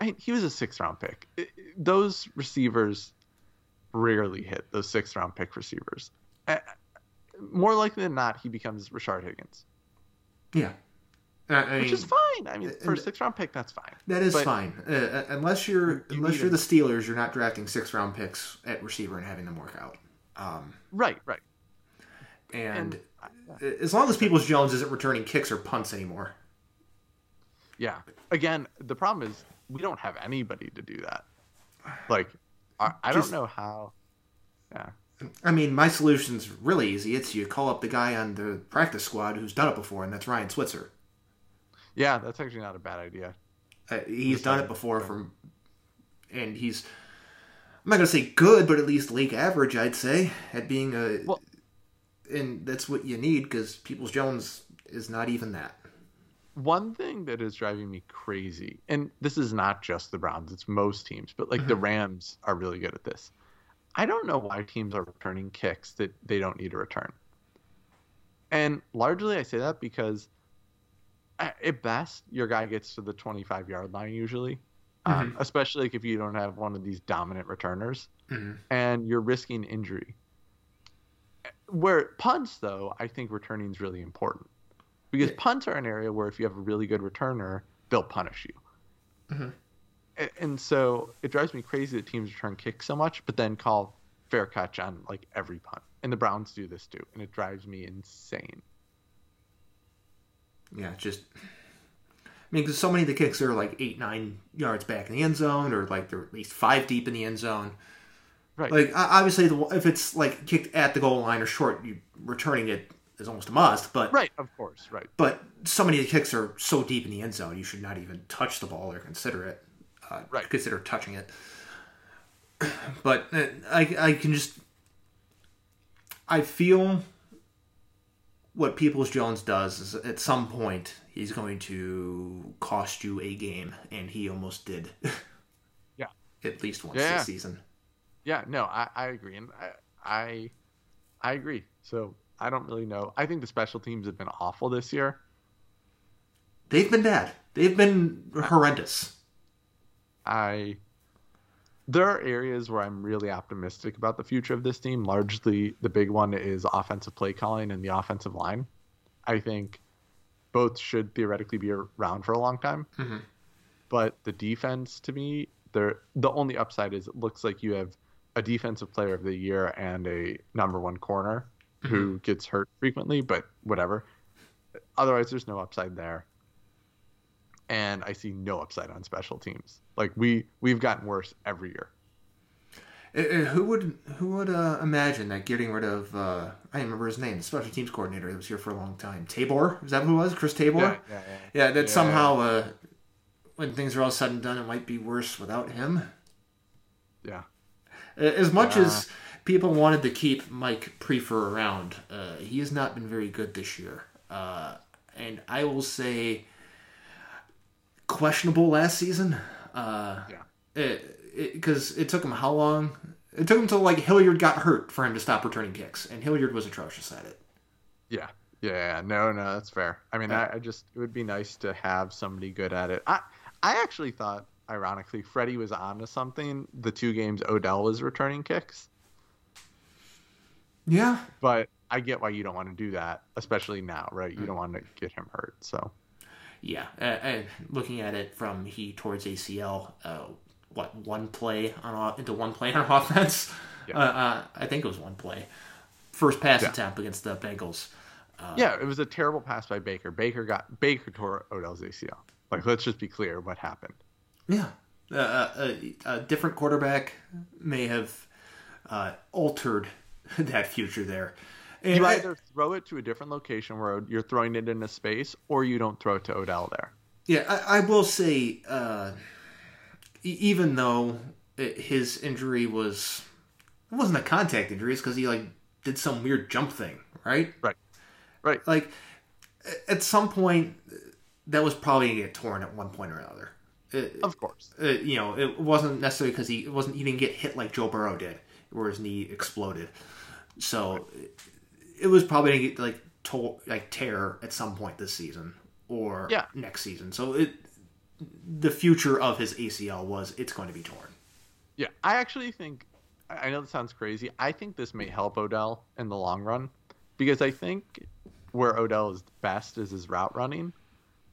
I mean, he was a six round pick. It, those receivers rarely hit those six round pick receivers. More likely than not, he becomes Rashard Higgins. Yeah, I which is fine. I mean, for a six round pick, that's fine. That is but fine, uh, uh unless you're you unless you're the Steelers, you're not drafting six round picks at receiver and having them work out. Um, right, right. And, and as long as Peoples Jones isn't returning kicks or punts anymore. Yeah. Again, the problem is we don't have anybody to do that. Like, I, I Just, don't know how. Yeah. I mean, my solution's really easy. It's you call up the guy on the practice squad who's done it before, and that's Ryan Switzer. Yeah, that's actually not a bad idea. Uh, he's done it before from, and he's. I'm not gonna say good, but at least league average, I'd say, at being a. Well, and that's what you need because Peoples Jones is not even that. One thing that is driving me crazy, and this is not just the Browns; it's most teams, but like mm-hmm. the Rams are really good at this. I don't know why teams are returning kicks that they don't need to return. And largely, I say that because at best, your guy gets to the 25 yard line usually, um, mm-hmm. um, especially like if you don't have one of these dominant returners mm-hmm. and you're risking injury. Where punts, though, I think returning is really important because punts are an area where if you have a really good returner, they'll punish you. Mm-hmm. And, and so it drives me crazy that teams return kicks so much, but then call fair catch on like every punt. And the Browns do this too, and it drives me insane yeah, just. I mean, because so many of the kicks are like eight, nine yards back in the end zone, or like they're at least five deep in the end zone. Right. Like obviously, the, if it's like kicked at the goal line or short, you returning it is almost a must. But right, of course, right. But so many of the kicks are so deep in the end zone, you should not even touch the ball or consider it. Uh, right. Consider touching it. But uh, I, I can just, I feel what Peoples Jones does is at some point he's going to cost you a game, and he almost did. yeah, at least once yeah. this season. Yeah, no, I, I agree, and I, I I agree. So I don't really know. I think the special teams have been awful this year. They've been bad. They've been horrendous. I there are areas where I'm really optimistic about the future of this team. Largely, the big one is offensive play calling and the offensive line. I think both should theoretically be around for a long time. Mm-hmm. But the defense, to me, the the only upside is it looks like you have a defensive player of the year and a number one corner mm-hmm. who gets hurt frequently, but whatever. Otherwise, there's no upside there and I see no upside on special teams. Like we we've gotten worse every year. And who would who would uh, imagine that getting rid of uh, I remember his name, the special teams coordinator that was here for a long time, Tabor? Is that who it was? Chris Tabor? Yeah, yeah, yeah. yeah that yeah, somehow uh, when things are all said and done, it might be worse without him. Yeah. As much as people wanted to keep Mike Priefer around, uh, he has not been very good this year. Uh, and I will say questionable last season. Uh, yeah. Because it, it, it, took him how long? It took him until like Hilliard got hurt for him to stop returning kicks, and Hilliard was atrocious at it. Yeah, Yeah, no, no, that's fair. I mean, I, I, just it would be nice to have somebody good at it. I I actually thought, ironically, Freddie was onto something. The two games Odell was returning kicks. Yeah, but I get why you don't want to do that, especially now, right? You mm. don't want to get him hurt. So, yeah, uh, looking at it from he towards ACL, uh, what one play on into one play on offense? Yeah. Uh, uh, I think it was one play. First pass yeah. attempt against the Bengals. Uh, yeah, it was a terrible pass by Baker. Baker got Baker tore Odell's ACL. Like, let's just be clear what happened. Yeah, uh, a, a, different quarterback may have altered that future there. And you either throw it to a different location where you're throwing it into space, or you don't throw it to Odell there. Yeah, I, I will say, uh, even though it, his injury was it wasn't a contact injury, it's because he like did some weird jump thing, right? Right, right. Like at some point, that was probably gonna get torn at one point or another. It, of course, it, you know, it wasn't necessarily because he wasn't he didn't get hit like Joe Burrow did, where his knee exploded. So. It was probably gonna get like to, like tear at some point this season or yeah. next season. So it the future of his ACL was it's going to be torn. Yeah, I actually think I know this sounds crazy. I think this may help Odell in the long run because I think where Odell is best is his route running.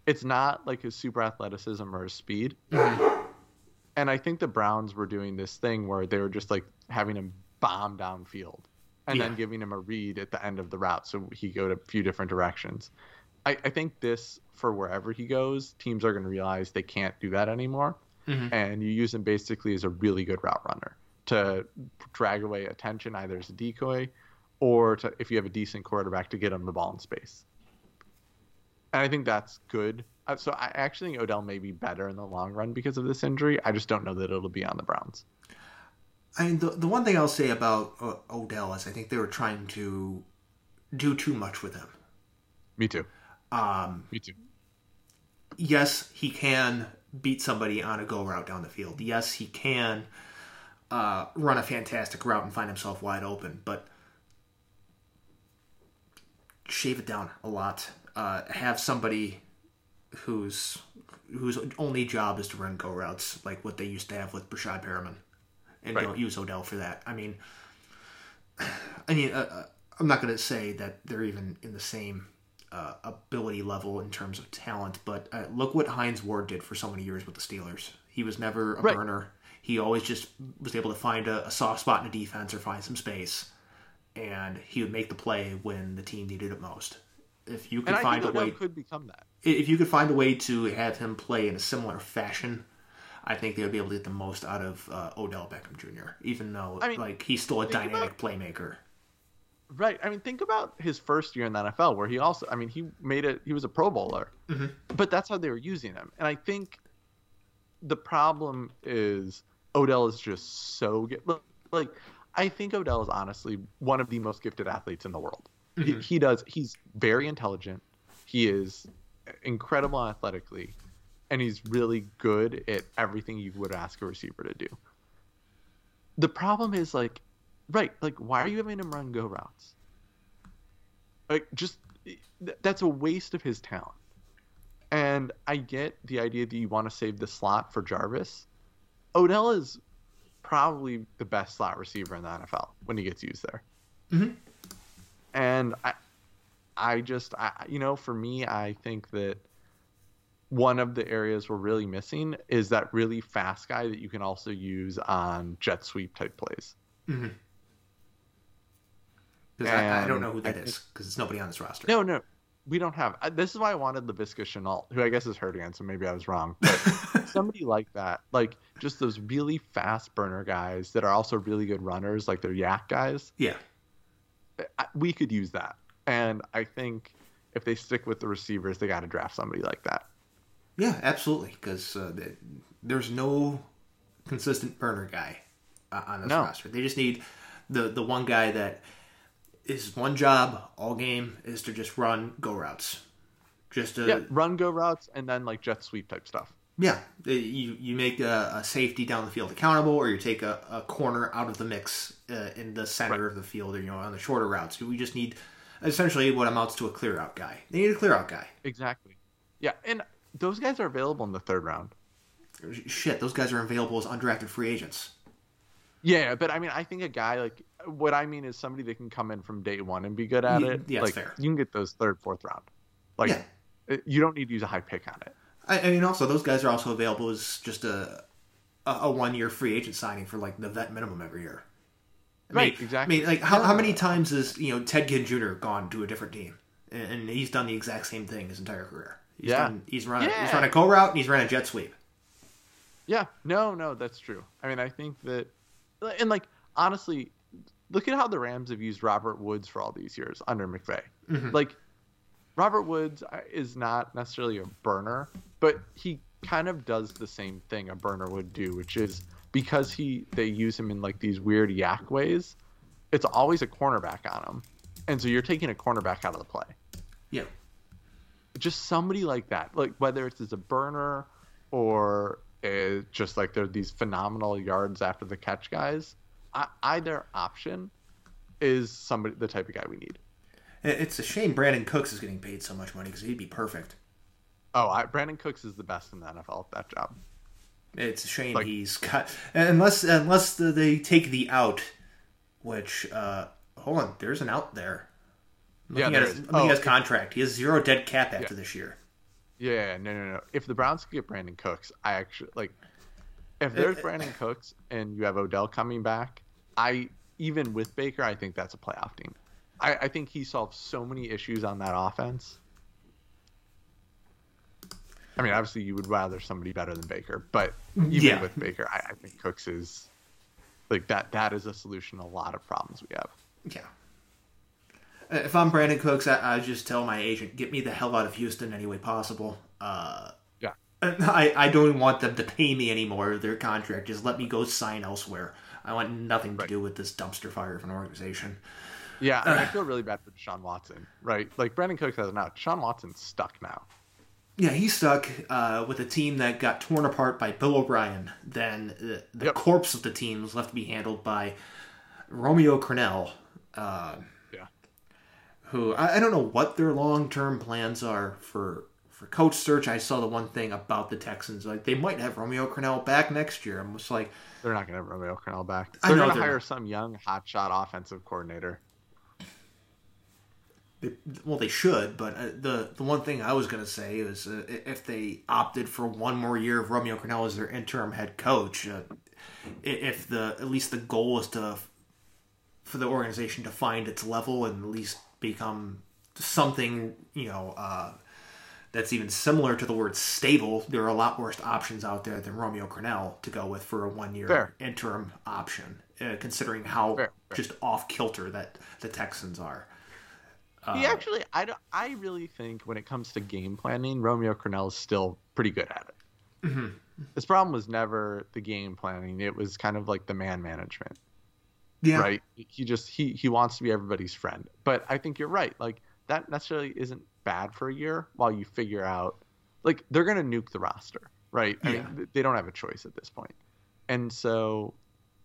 It's not like his super athleticism or his speed. Mm-hmm. And I think the Browns were doing this thing where they were just like having him bomb downfield and yeah. then giving him a read at the end of the route so he go to a few different directions. I, I think this for wherever he goes, teams are going to realize they can't do that anymore, mm-hmm. and you use him basically as a really good route runner to drag away attention either as a decoy or to if you have a decent quarterback to get him the ball in space. And I think that's good. Uh, so I actually think Odell may be better in the long run because of this injury. I just don't know that it'll be on the Browns. I mean, the, the one thing I'll say about uh, Odell is I think they were trying to do too much with him. Me too. Um, Me too. Yes, he can beat somebody on a go route down the field. Yes, he can uh, run a fantastic route and find himself wide open, but shave it down a lot. Uh, have somebody whose whose only job is to run go routes, like what they used to have with Breshad Perriman and right. don't use Odell for that. I mean, I mean, uh, uh I'm not going to say that they're even in the same uh, ability level in terms of talent, but uh, look what Hines Ward did for so many years with the Steelers. He was never a right. burner. He always just was able to find a, a, soft spot in a defense or find some space, and he would make the play when the team needed it most. If you could find a way, could become that. If you could find a way to have him play in a similar fashion I think they would be able to get the most out of uh, Odell Beckham Jr. Even though, I mean, like, he's still a dynamic about, playmaker. Right. I mean, think about his first year in the NFL, where he also, I mean, he made it. He was a Pro Bowler, mm-hmm. but that's how they were using him. And I think the problem is Odell is just so good. Like, I think Odell is honestly one of the most gifted athletes in the world. Mm-hmm. He, he does. He's very intelligent. He is incredible athletically and he's really good at everything you would ask a receiver to do. The problem is like, right, like why are you having him run go routes? Like just that's a waste of his talent. And I get the idea that you want to save the slot for Jarvis. Odell is probably the best slot receiver in the NFL when he gets used there. Mm-hmm. And I, I just, I, you know, for me, I think that one of the areas we're really missing is that really fast guy that you can also use on jet sweep type plays. Mm-hmm. Because I, I, don't know who that is because it's nobody on this roster. No, no, we don't have. This is why I wanted Laviska Shenault, who I guess is hurt again, so maybe I was wrong. But somebody like that, like just those really fast burner guys that are also really good runners, like they're YAC guys. Yeah, we could use that, and I think if they stick with the receivers, they got to draft somebody like that. Yeah, absolutely. Because uh, there's no consistent burner guy uh, on this no. roster. They just need the the one guy that is one job all game is to just run go routes. Just to, yeah, run go routes and then like jet sweep type stuff. Yeah, you you make a, a safety down the field accountable, or you take a, a corner out of the mix uh, in the center right. of the field, or you know on the shorter routes. We just need essentially what amounts to a clear out guy. They need a clear out guy. Exactly. Yeah, and those guys are available in the third round. Shit, those guys are available as undrafted free agents. Yeah, but I mean, I think a guy like what I mean is somebody that can come in from day one and be good at Yeah, it. yeah, like fair. you can get those third, fourth round. Like Yeah. Uh, you don't need to use a high pick on it. I, I mean, also those guys are also available as just a a, a one year free agent signing for like the vet minimum every year. I Right, mean, exactly. I mean, like how, how many times has you know Ted Ginn Jr. gone to a different team, and, and he's done the exact same thing his entire career. He's Yeah. done, he's run he's run a co route and he's run a jet sweep. Yeah, no, no, that's true. I mean, I think that, and like honestly, look at how the Rams have used Robert Woods for all these years under McVay. Like, Robert Woods uh, is not necessarily a burner, but he kind of does the same thing a burner would do, which is because he they use him in like these weird YAC ways. It's always a cornerback on him, and so you're taking a cornerback out of the play Yeah, just somebody like that, like whether it's as a burner or uh, just like they're these phenomenal yards after the catch guys. I, either option is somebody the type of guy we need. It's a shame Brandin Cooks is getting paid so much money because he'd be perfect. Oh, I, Brandin Cooks is the best in the NFL at that job. It's a shame Like- he's cut unless unless the, they take the out, which uh hold on, there's an out there. Yeah, Looking at his, looking Oh, at his contract, he has zero dead cap after Yeah. this year. Yeah, no, no, no. If the Browns could get Brandin Cooks, I actually like. If there's Uh, Brandin Cooks and you have Odell coming back, I even with Baker, I think that's a playoff team. I, I think he solves so many issues on that offense. I mean, obviously, you would rather somebody better than Baker, but even Yeah. with Baker, I, I think Cooks is like that. That is a solution to a lot of problems we have. Yeah. Uh, If I'm Brandin Cooks, I, I just tell my agent, get me the hell out of Houston any way possible. Uh, Yeah. I, I don't want them to pay me anymore. Their contract. Just let me go sign elsewhere. I want nothing to do with this dumpster fire of an organization. Yeah, and I feel really bad for Deshaun Watson, right? Like Brandin Cooks has now. Deshaun Watson's stuck now. Yeah, he's stuck uh, with a team that got torn apart by Bill O'Brien. Then the, the Yep. corpse of the team was left to be handled by Romeo Crennel, uh. Who I, I don't know what their long term plans are for for coach search. I saw the one thing about the Texans, like they might have Romeo Crennel back next year. I'm just like, They're not going to have Romeo Crennel back. They're going to hire some young hotshot offensive coordinator. They, well, they should, but uh, the the one thing I was going to say is uh, if they opted for one more year of Romeo Crennel as their interim head coach, uh, if the at least the goal is to for the organization to find its level and at least become something you know uh, that's even similar to the word stable, there are a lot worse options out there than Romeo Crennel to go with for a one year interim option, uh, considering how Fair, just off kilter that the Texans are. he actually, I, don't- I really think when it comes to game planning, Romeo Crennel is still pretty good at it. Mm-hmm. His problem was never the game planning; it was kind of like the man management. Yeah. right? He just he he wants to be everybody's friend. But I think you're right. Like that necessarily isn't bad for a year while you figure out like they're going to nuke the roster, right? I mean, they don't have a choice at this point. And so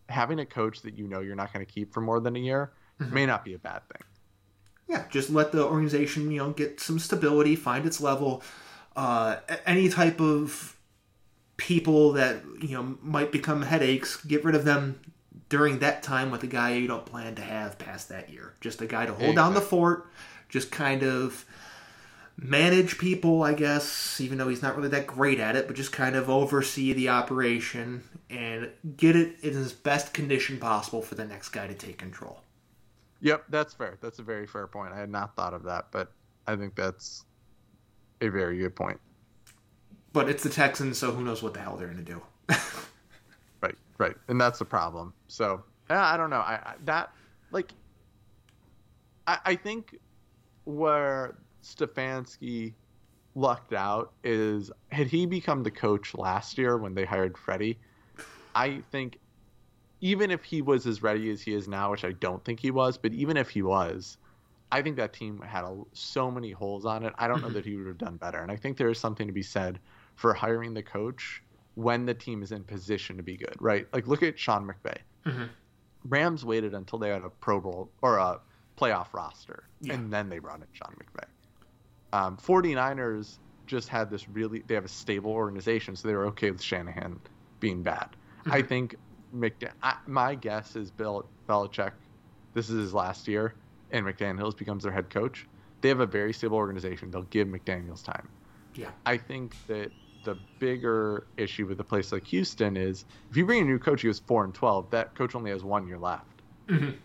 having a coach that you know you're not going to keep for more than a year Mm-hmm. may not be a bad thing. Yeah, just let the organization, you know, get some stability, find its level. Uh, any type of people that you know might become headaches, get rid of them during that time with a guy you don't plan to have past that year. Just a guy to hold down the fort, just kind of manage people, I guess, even though he's not really that great at it, but just kind of oversee the operation and get it in as best condition possible for the next guy to take control. Yep, that's fair. That's a very fair point. I had not thought of that, but I think that's a very good point. But it's the Texans, so who knows what the hell they're going to do. Right, and that's the problem. So yeah, I don't know. I, I that like, I, I think where Stefanski lucked out is had he become the coach last year when they hired Freddie, I think even if he was as ready as he is now, which I don't think he was, but even if he was, I think that team had a, so many holes on it. I don't know that he would have done better. And I think there is something to be said for hiring the coach when the team is in position to be good, right? Like look at Sean McVay. Mhm. Rams waited until they had a Pro Bowl or a playoff roster, Yeah. and then they brought in Sean McVay. Um, 49ers just had this really they have a stable organization, so they were okay with Shanahan being bad. I think McDan- I, my guess is Bill Belichick. This is his last year, and McDaniels becomes their head coach. They have a very stable organization. They'll give McDaniels time. Yeah. I think that the bigger issue with a place like Houston is if you bring a new coach, he was four and twelve. That coach only has one year left. Mhm.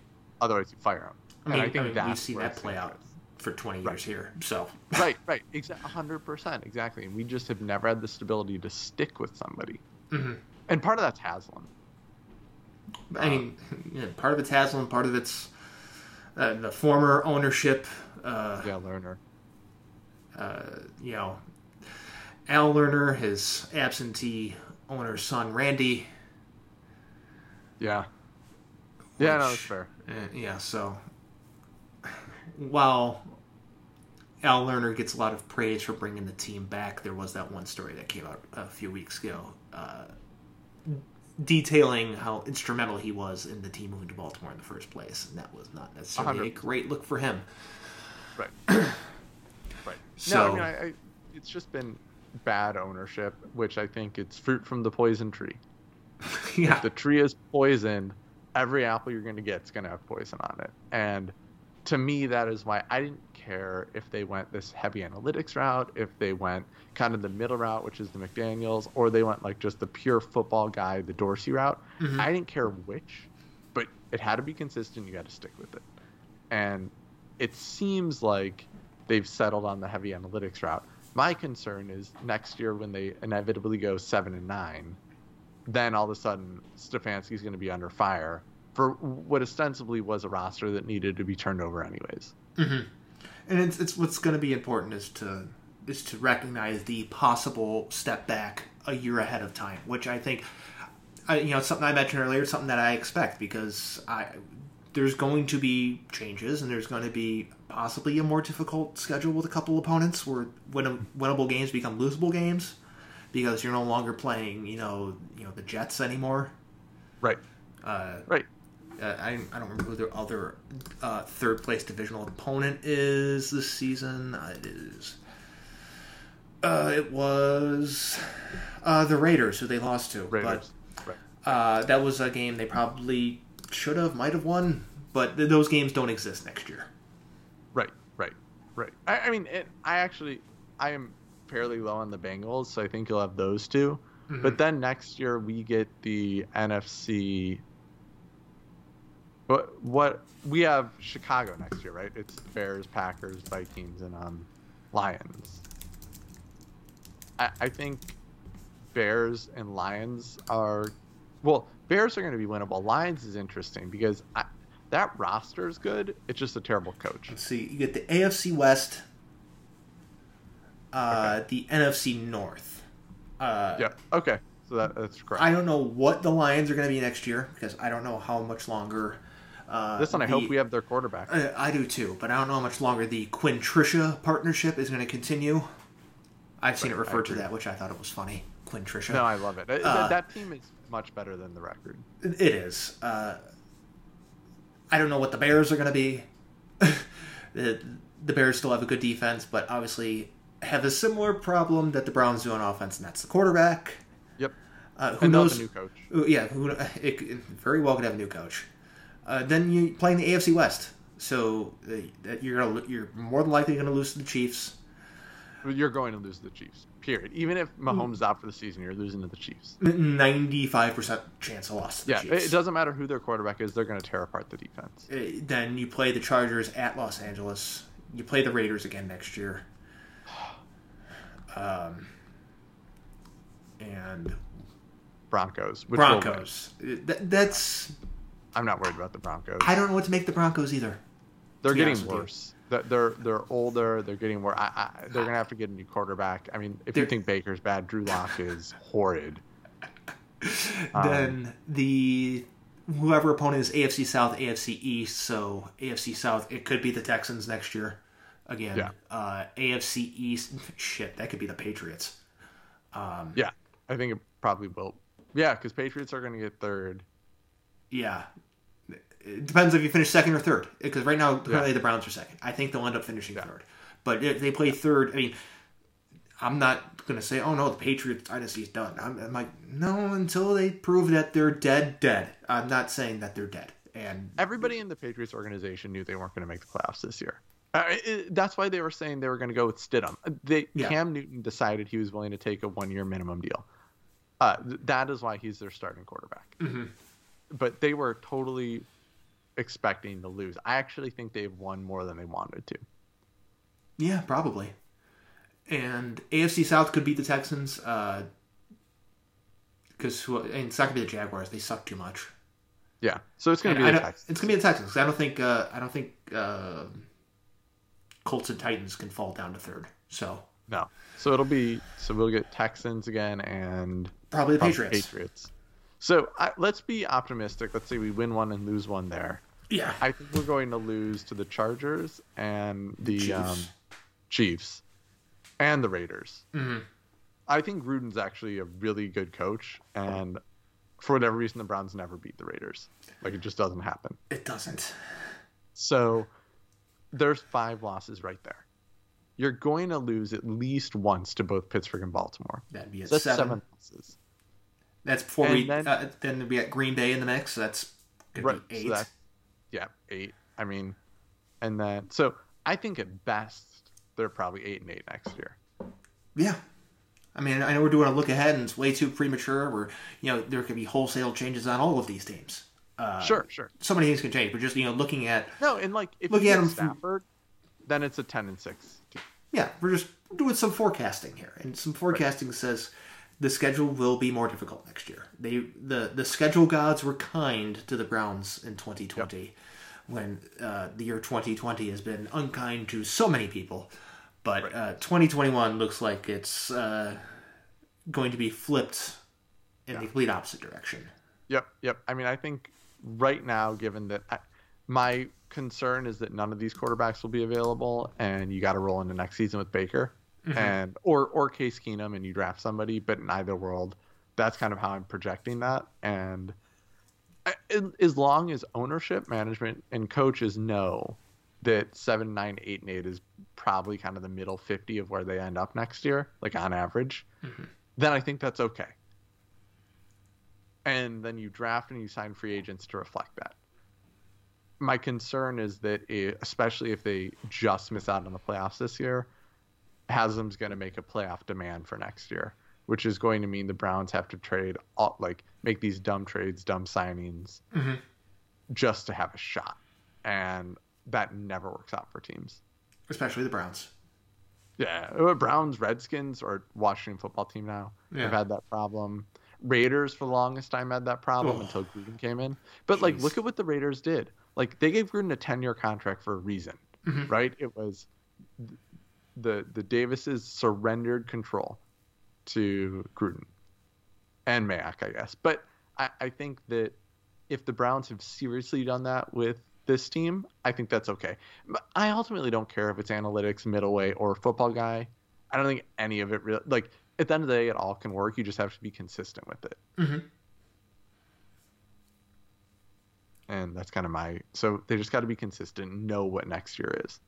Otherwise, you fire him. I mean, And I mean we've that's seen where that play out for 20 Right. years here. So, right, right, exactly, hundred percent, exactly. And we just have never had the stability to stick with somebody. Mhm. And part of that's Haslam. I mean, yeah, part of it's Haslam, part of it's uh, the former ownership. Uh, Yeah, Lerner. uh, you know, Al Lerner, his absentee owner's son, Randy. Yeah. Yeah, no, which- that's fair. Uh, yeah, so while Al Lerner gets a lot of praise for bringing the team back, there was that one story that came out a few weeks ago uh, detailing how instrumental he was in the team moving to Baltimore in the first place, and that was not necessarily a great look for him. Right. right. no, So- I mean, I, I, it's just been bad ownership, which I think it's fruit from the poison tree. yeah, the tree is poisoned, every apple you're going to get is going to have poison on it. And to me, that is why I didn't care if they went this heavy analytics route, if they went kind of the middle route, which is the McDaniels, or they went like just the pure football guy, the Dorsey route. Mhm. I didn't care which, but it had to be consistent. You got to stick with it. And it seems like they've settled on the heavy analytics route. My concern is next year when they inevitably go seven and nine, then all of a sudden Stefanski's going to be under fire for what ostensibly was a roster that needed to be turned over anyways. Mm-hmm. and it's, it's what's going to be important is to is to recognize the possible step back a year ahead of time, which I think, I, you know, something I mentioned earlier. Something that I expect because I there's going to be changes and there's going to be possibly a more difficult schedule with a couple opponents where win, winnable games become losable games because you're no longer playing, you know, you know the Jets anymore. Right. Uh, Right. uh, I, I don't remember who their other uh, third place divisional opponent is this season. Uh, it is. Uh, it was uh, the Raiders who they lost to. Raiders. right. But uh, that was a game they probably should have, might have won. But th- those games don't exist next year. Right. I, I mean, it, I actually, I am fairly low on the Bengals, so I think you'll have those 2 But then next year we get the NFC. What what we have Chicago next year, right? It's Bears, Packers, Vikings, and um, Lions. I, I think Bears and Lions are well. Bears are going to be winnable. Lions is interesting because I, that roster is good. It's just a terrible coach. Let's see. You get the AFC West, uh, the NFC North. Uh, Yeah. Okay. So that, that's correct. I don't know what the Lions are going to be next year because I don't know how much longer. Uh, this one, I the- hope we have their quarterback. Uh, I do too, but I don't know how much longer the Quinn Trisha partnership is going to continue. I've seen it Right, I referred to that, which I thought it was funny. Quinn Trisha. No, I love it. Uh, that team is much better than the record. It is. Uh, I don't know what the Bears are going to be. the, the Bears still have a good defense, but obviously have a similar problem that the Browns do on offense, and that's the quarterback. Yep. Uh, who And knows? a new coach. Yeah, who, it, it very well could have a new coach. Uh, then you play in the AFC West, so uh, that you're gonna, you're more than likely going to lose to the Chiefs. You're going to lose to the Chiefs. Period. Even if Mahomes is out for the season, you're losing to the Chiefs. Ninety-five percent chance of loss. To the Yeah, Chiefs. it doesn't matter who their quarterback is; they're going to tear apart the defense. Uh, Then you play the Chargers at Los Angeles. You play the Raiders again next year. Um, and Broncos. Which. Broncos. Uh, Th- that's I'm not worried about the Broncos. I don't know what to make the Broncos either. They're getting honest with you. worse. They're, they're they're older. They're getting more. I, I, they're going to have to get a new quarterback. I mean, if you They're- think Baker's bad, Drew Lock is horrid. Um, then the whoever opponent is AFC South, AFC East. So AFC South, it could be the Texans next year. Again, Yeah. uh, AFC East. Shit, that could be the Patriots. Yeah, I think it probably will. Yeah, because Patriots are going to get third. Yeah, It depends if you finish second or third. Because right now, currently the Browns are second. I think they'll end up finishing third. But if they play third, I mean, I'm not going to say, oh no, the Patriots dynasty is done. I'm, I'm like, no, until they prove that they're dead, dead. I'm not saying that they're dead. And Everybody in the Patriots organization knew they weren't going to make the playoffs this year. Uh, it- that's why they were saying they were going to go with Stidham. They Yeah. Cam Newton decided he was willing to take a one-year minimum deal. Uh, th- that is why he's their starting quarterback. Mhm. But they were totally expecting to lose. I actually think they've won more than they wanted to. yeah, probably. And AFC South could beat the Texans. Uh, because it's not going to be the Jaguars. They suck too much. Yeah, so it's going And to I be the Texans. It's gonna be the Texans. I don't think uh, I don't think uh, Colts and Titans can fall down to third. So No, so it'll be so we'll get Texans again and probably the probably Patriots. Patriots. So I, let's be optimistic. Let's say we win one and lose one there. Yeah, I think we're going to lose to the Chargers and the Chiefs. um, Chiefs and the Raiders. hmm I think Gruden's actually a really good coach, and for whatever reason, the Browns never beat the Raiders. Like it just doesn't happen. it doesn't. So there's five losses right there. You're going to lose at least once to both Pittsburgh and Baltimore. That'd be at So that's seven. seven losses. That's before And we then- uh, then we got Green Bay in the mix. So that's Right. eight. So that, yeah, eight. I mean, and then so I think at best they're probably eight and eight next year. Yeah. I mean, I know we're doing a look ahead, and it's way too premature. Where you know there could be wholesale changes on all of these teams. Uh, sure, sure. so many things can change, but just you know, looking at No, and like if Look you at get 'em from- Stafford, then it's a ten and six. team. yeah, we're just doing some forecasting here, and some forecasting says the schedule will be more difficult next year. They the the schedule gods were kind to the Browns in 2020, when uh, the year 2020 has been unkind to so many people, but uh, 2021 looks like it's uh, going to be flipped in the complete opposite direction. Yep, yep. I mean, I think right now, given that I, my concern is that none of these quarterbacks will be available, and you got to roll into next season with Baker Mm-hmm. and or or Case Keenum, and you draft somebody. But in either world, that's kind of how I'm projecting that. And I- as long as ownership, management, and coaches know that seven, nine, eight, and eight is probably kind of the middle fifty of where they end up next year, like on average, mm-hmm. then I think that's okay and then you draft and you sign free agents to reflect that. My concern is that, it, especially if they just miss out on the playoffs this year, Haslam's going to make a playoff demand for next year, which is going to mean the Browns have to trade, all, like make these dumb trades, dumb signings, Mhm. just to have a shot, and that never works out for teams. Especially the Browns. Yeah, uh, Browns, Redskins, or Washington football team now Yeah. have had that problem. Raiders for the longest time had that problem Oh. until Gruden came in. But like, look at what the Raiders did. Like, they gave Gruden a ten-year contract for a reason, Mhm. right? It was the the Davises surrendered control to Gruden and Mayock, I guess. But I, I think that if the Browns have seriously done that with this team, I think that's okay. But I ultimately don't care if it's analytics, middleweight, or football guy. I don't think any of it really like at the end of the day it all can work. You just have to be consistent with it. hmm And that's kind of my so they just got to be consistent, know what next year is.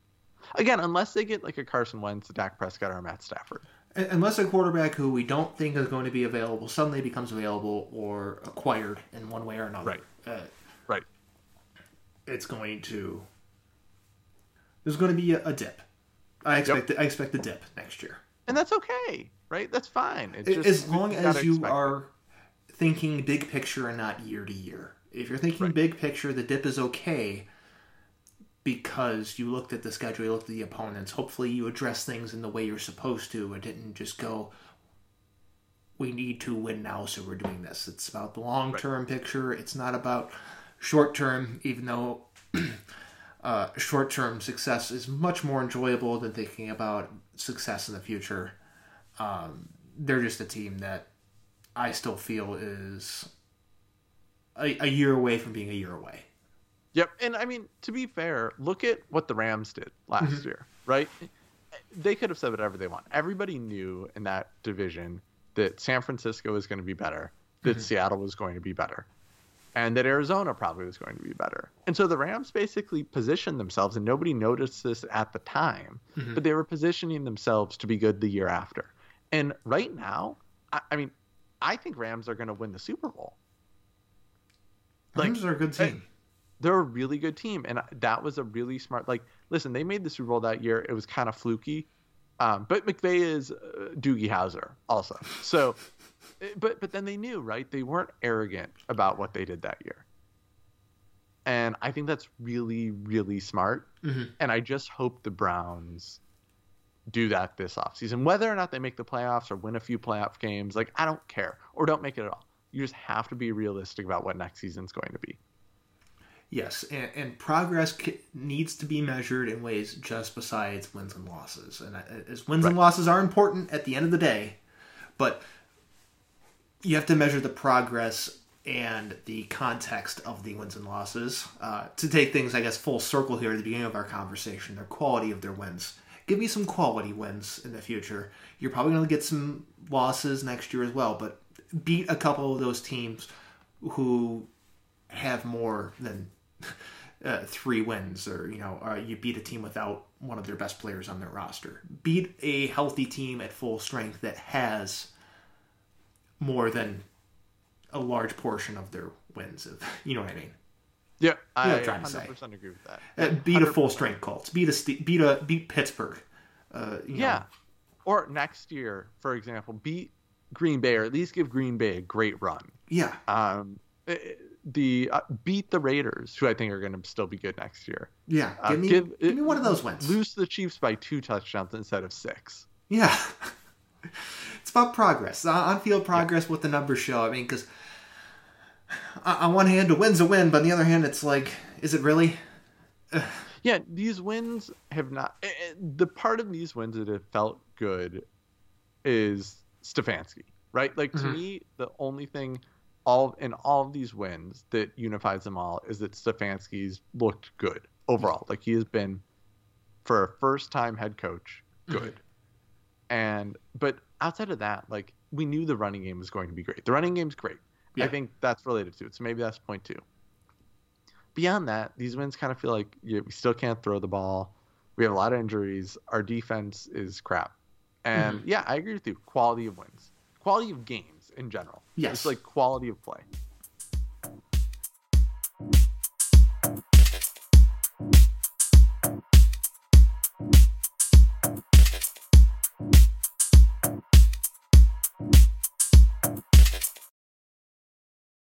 Again, unless they get like a Carson Wentz, a Dak Prescott, or a Matt Stafford. Unless a quarterback who we don't think is going to be available suddenly becomes available or acquired in one way or another. Right. Uh, Right. it's going to. There's going to be a, a dip. I expect. I expect the dip next year. And that's okay, right? That's fine. It's A- just, as long as you expect it. are thinking big picture and not year to year. If you're thinking Right. big picture, the dip is okay because you looked at the schedule, you looked at the opponents. Hopefully, you address things in the way you're supposed to and didn't just go, we need to win now, so we're doing this. It's about the long term picture. It's not about short term, even though uh, short term success is much more enjoyable than thinking about success in the future. Um, they're just a team that I still feel is a, a year away from being a year away. Yep, and I mean to be fair, look at what the Rams did last year, right? They could have said whatever they want. Everybody knew in that division that San Francisco was going to be better, that Seattle was going to be better. and that Arizona probably was going to be better. And so the Rams basically positioned themselves, and nobody noticed this at the time, Mhm. but they were positioning themselves to be good the year after. And right now, I, I mean, I think Rams are going to win the Super Bowl. Like, Rams are a good team. They're a really good team, and that was a really smart. Like, listen, they made the Super Bowl that year. It was kind of fluky, um, but McVay is uh, Doogie Howser also. So, eh, but but then they knew, right? They weren't arrogant about what they did that year, and I think that's really really smart. Mhm. And I just hope the Browns do that this offseason. Whether or not they make the playoffs or win a few playoff games, like I don't care, or don't make it at all. You just have to be realistic about what next season's going to be. Yes, and, and progress c- needs to be measured in ways just besides wins and losses. And uh, as wins and losses are important at the end of the day, but you have to measure the progress and the context of the wins and losses. Uh, to take things, I guess, full circle here at the beginning of our conversation, the quality of their wins. Give me some quality wins in the future. You're probably going to get some losses next year as well, but beat a couple of those teams who have more than uh, three wins, or you know, uh, you beat a team without one of their best players on their roster. Beat a healthy team at full strength that has more than a large portion of their wins. of you know what I mean. Yeah, what I I'm trying to say. 100% agree with that. Uh, beat a 100%. full strength Colts. Beat a beat a beat Pittsburgh. Uh, you Yeah. know. Or next year, for example, beat Green Bay, or at least give Green Bay a great run. yeah, Um, eh, the uh, beat the Raiders, who I think are going to still be good next year. yeah. Uh, Give me give, give- me one of those wins. Lose the Chiefs by two touchdowns instead of six. Yeah. it's about progress, on field progress, what the numbers show. I mean, because on one hand, a win's a win, but on the other hand, it's like, is it really? Yeah, these wins have not. eh, eh, The part of these wins that have felt good is Stefanski, right? Like to Mhm. me, the only thing all in all of these wins that unifies them all is that Stefanski's looked good overall. Like he has been, for a first-time head coach, good. And but outside of that, like we knew the running game was going to be great. The running game's great. Yeah. I think that's related to it. So maybe that's point two. Beyond that, these wins kind of feel like yeah, we still can't throw the ball. We have a lot of injuries. Our defense is crap. And Mm-hmm. yeah, I agree with you. Quality of wins, quality of games in general. Yes. It's like quality of play.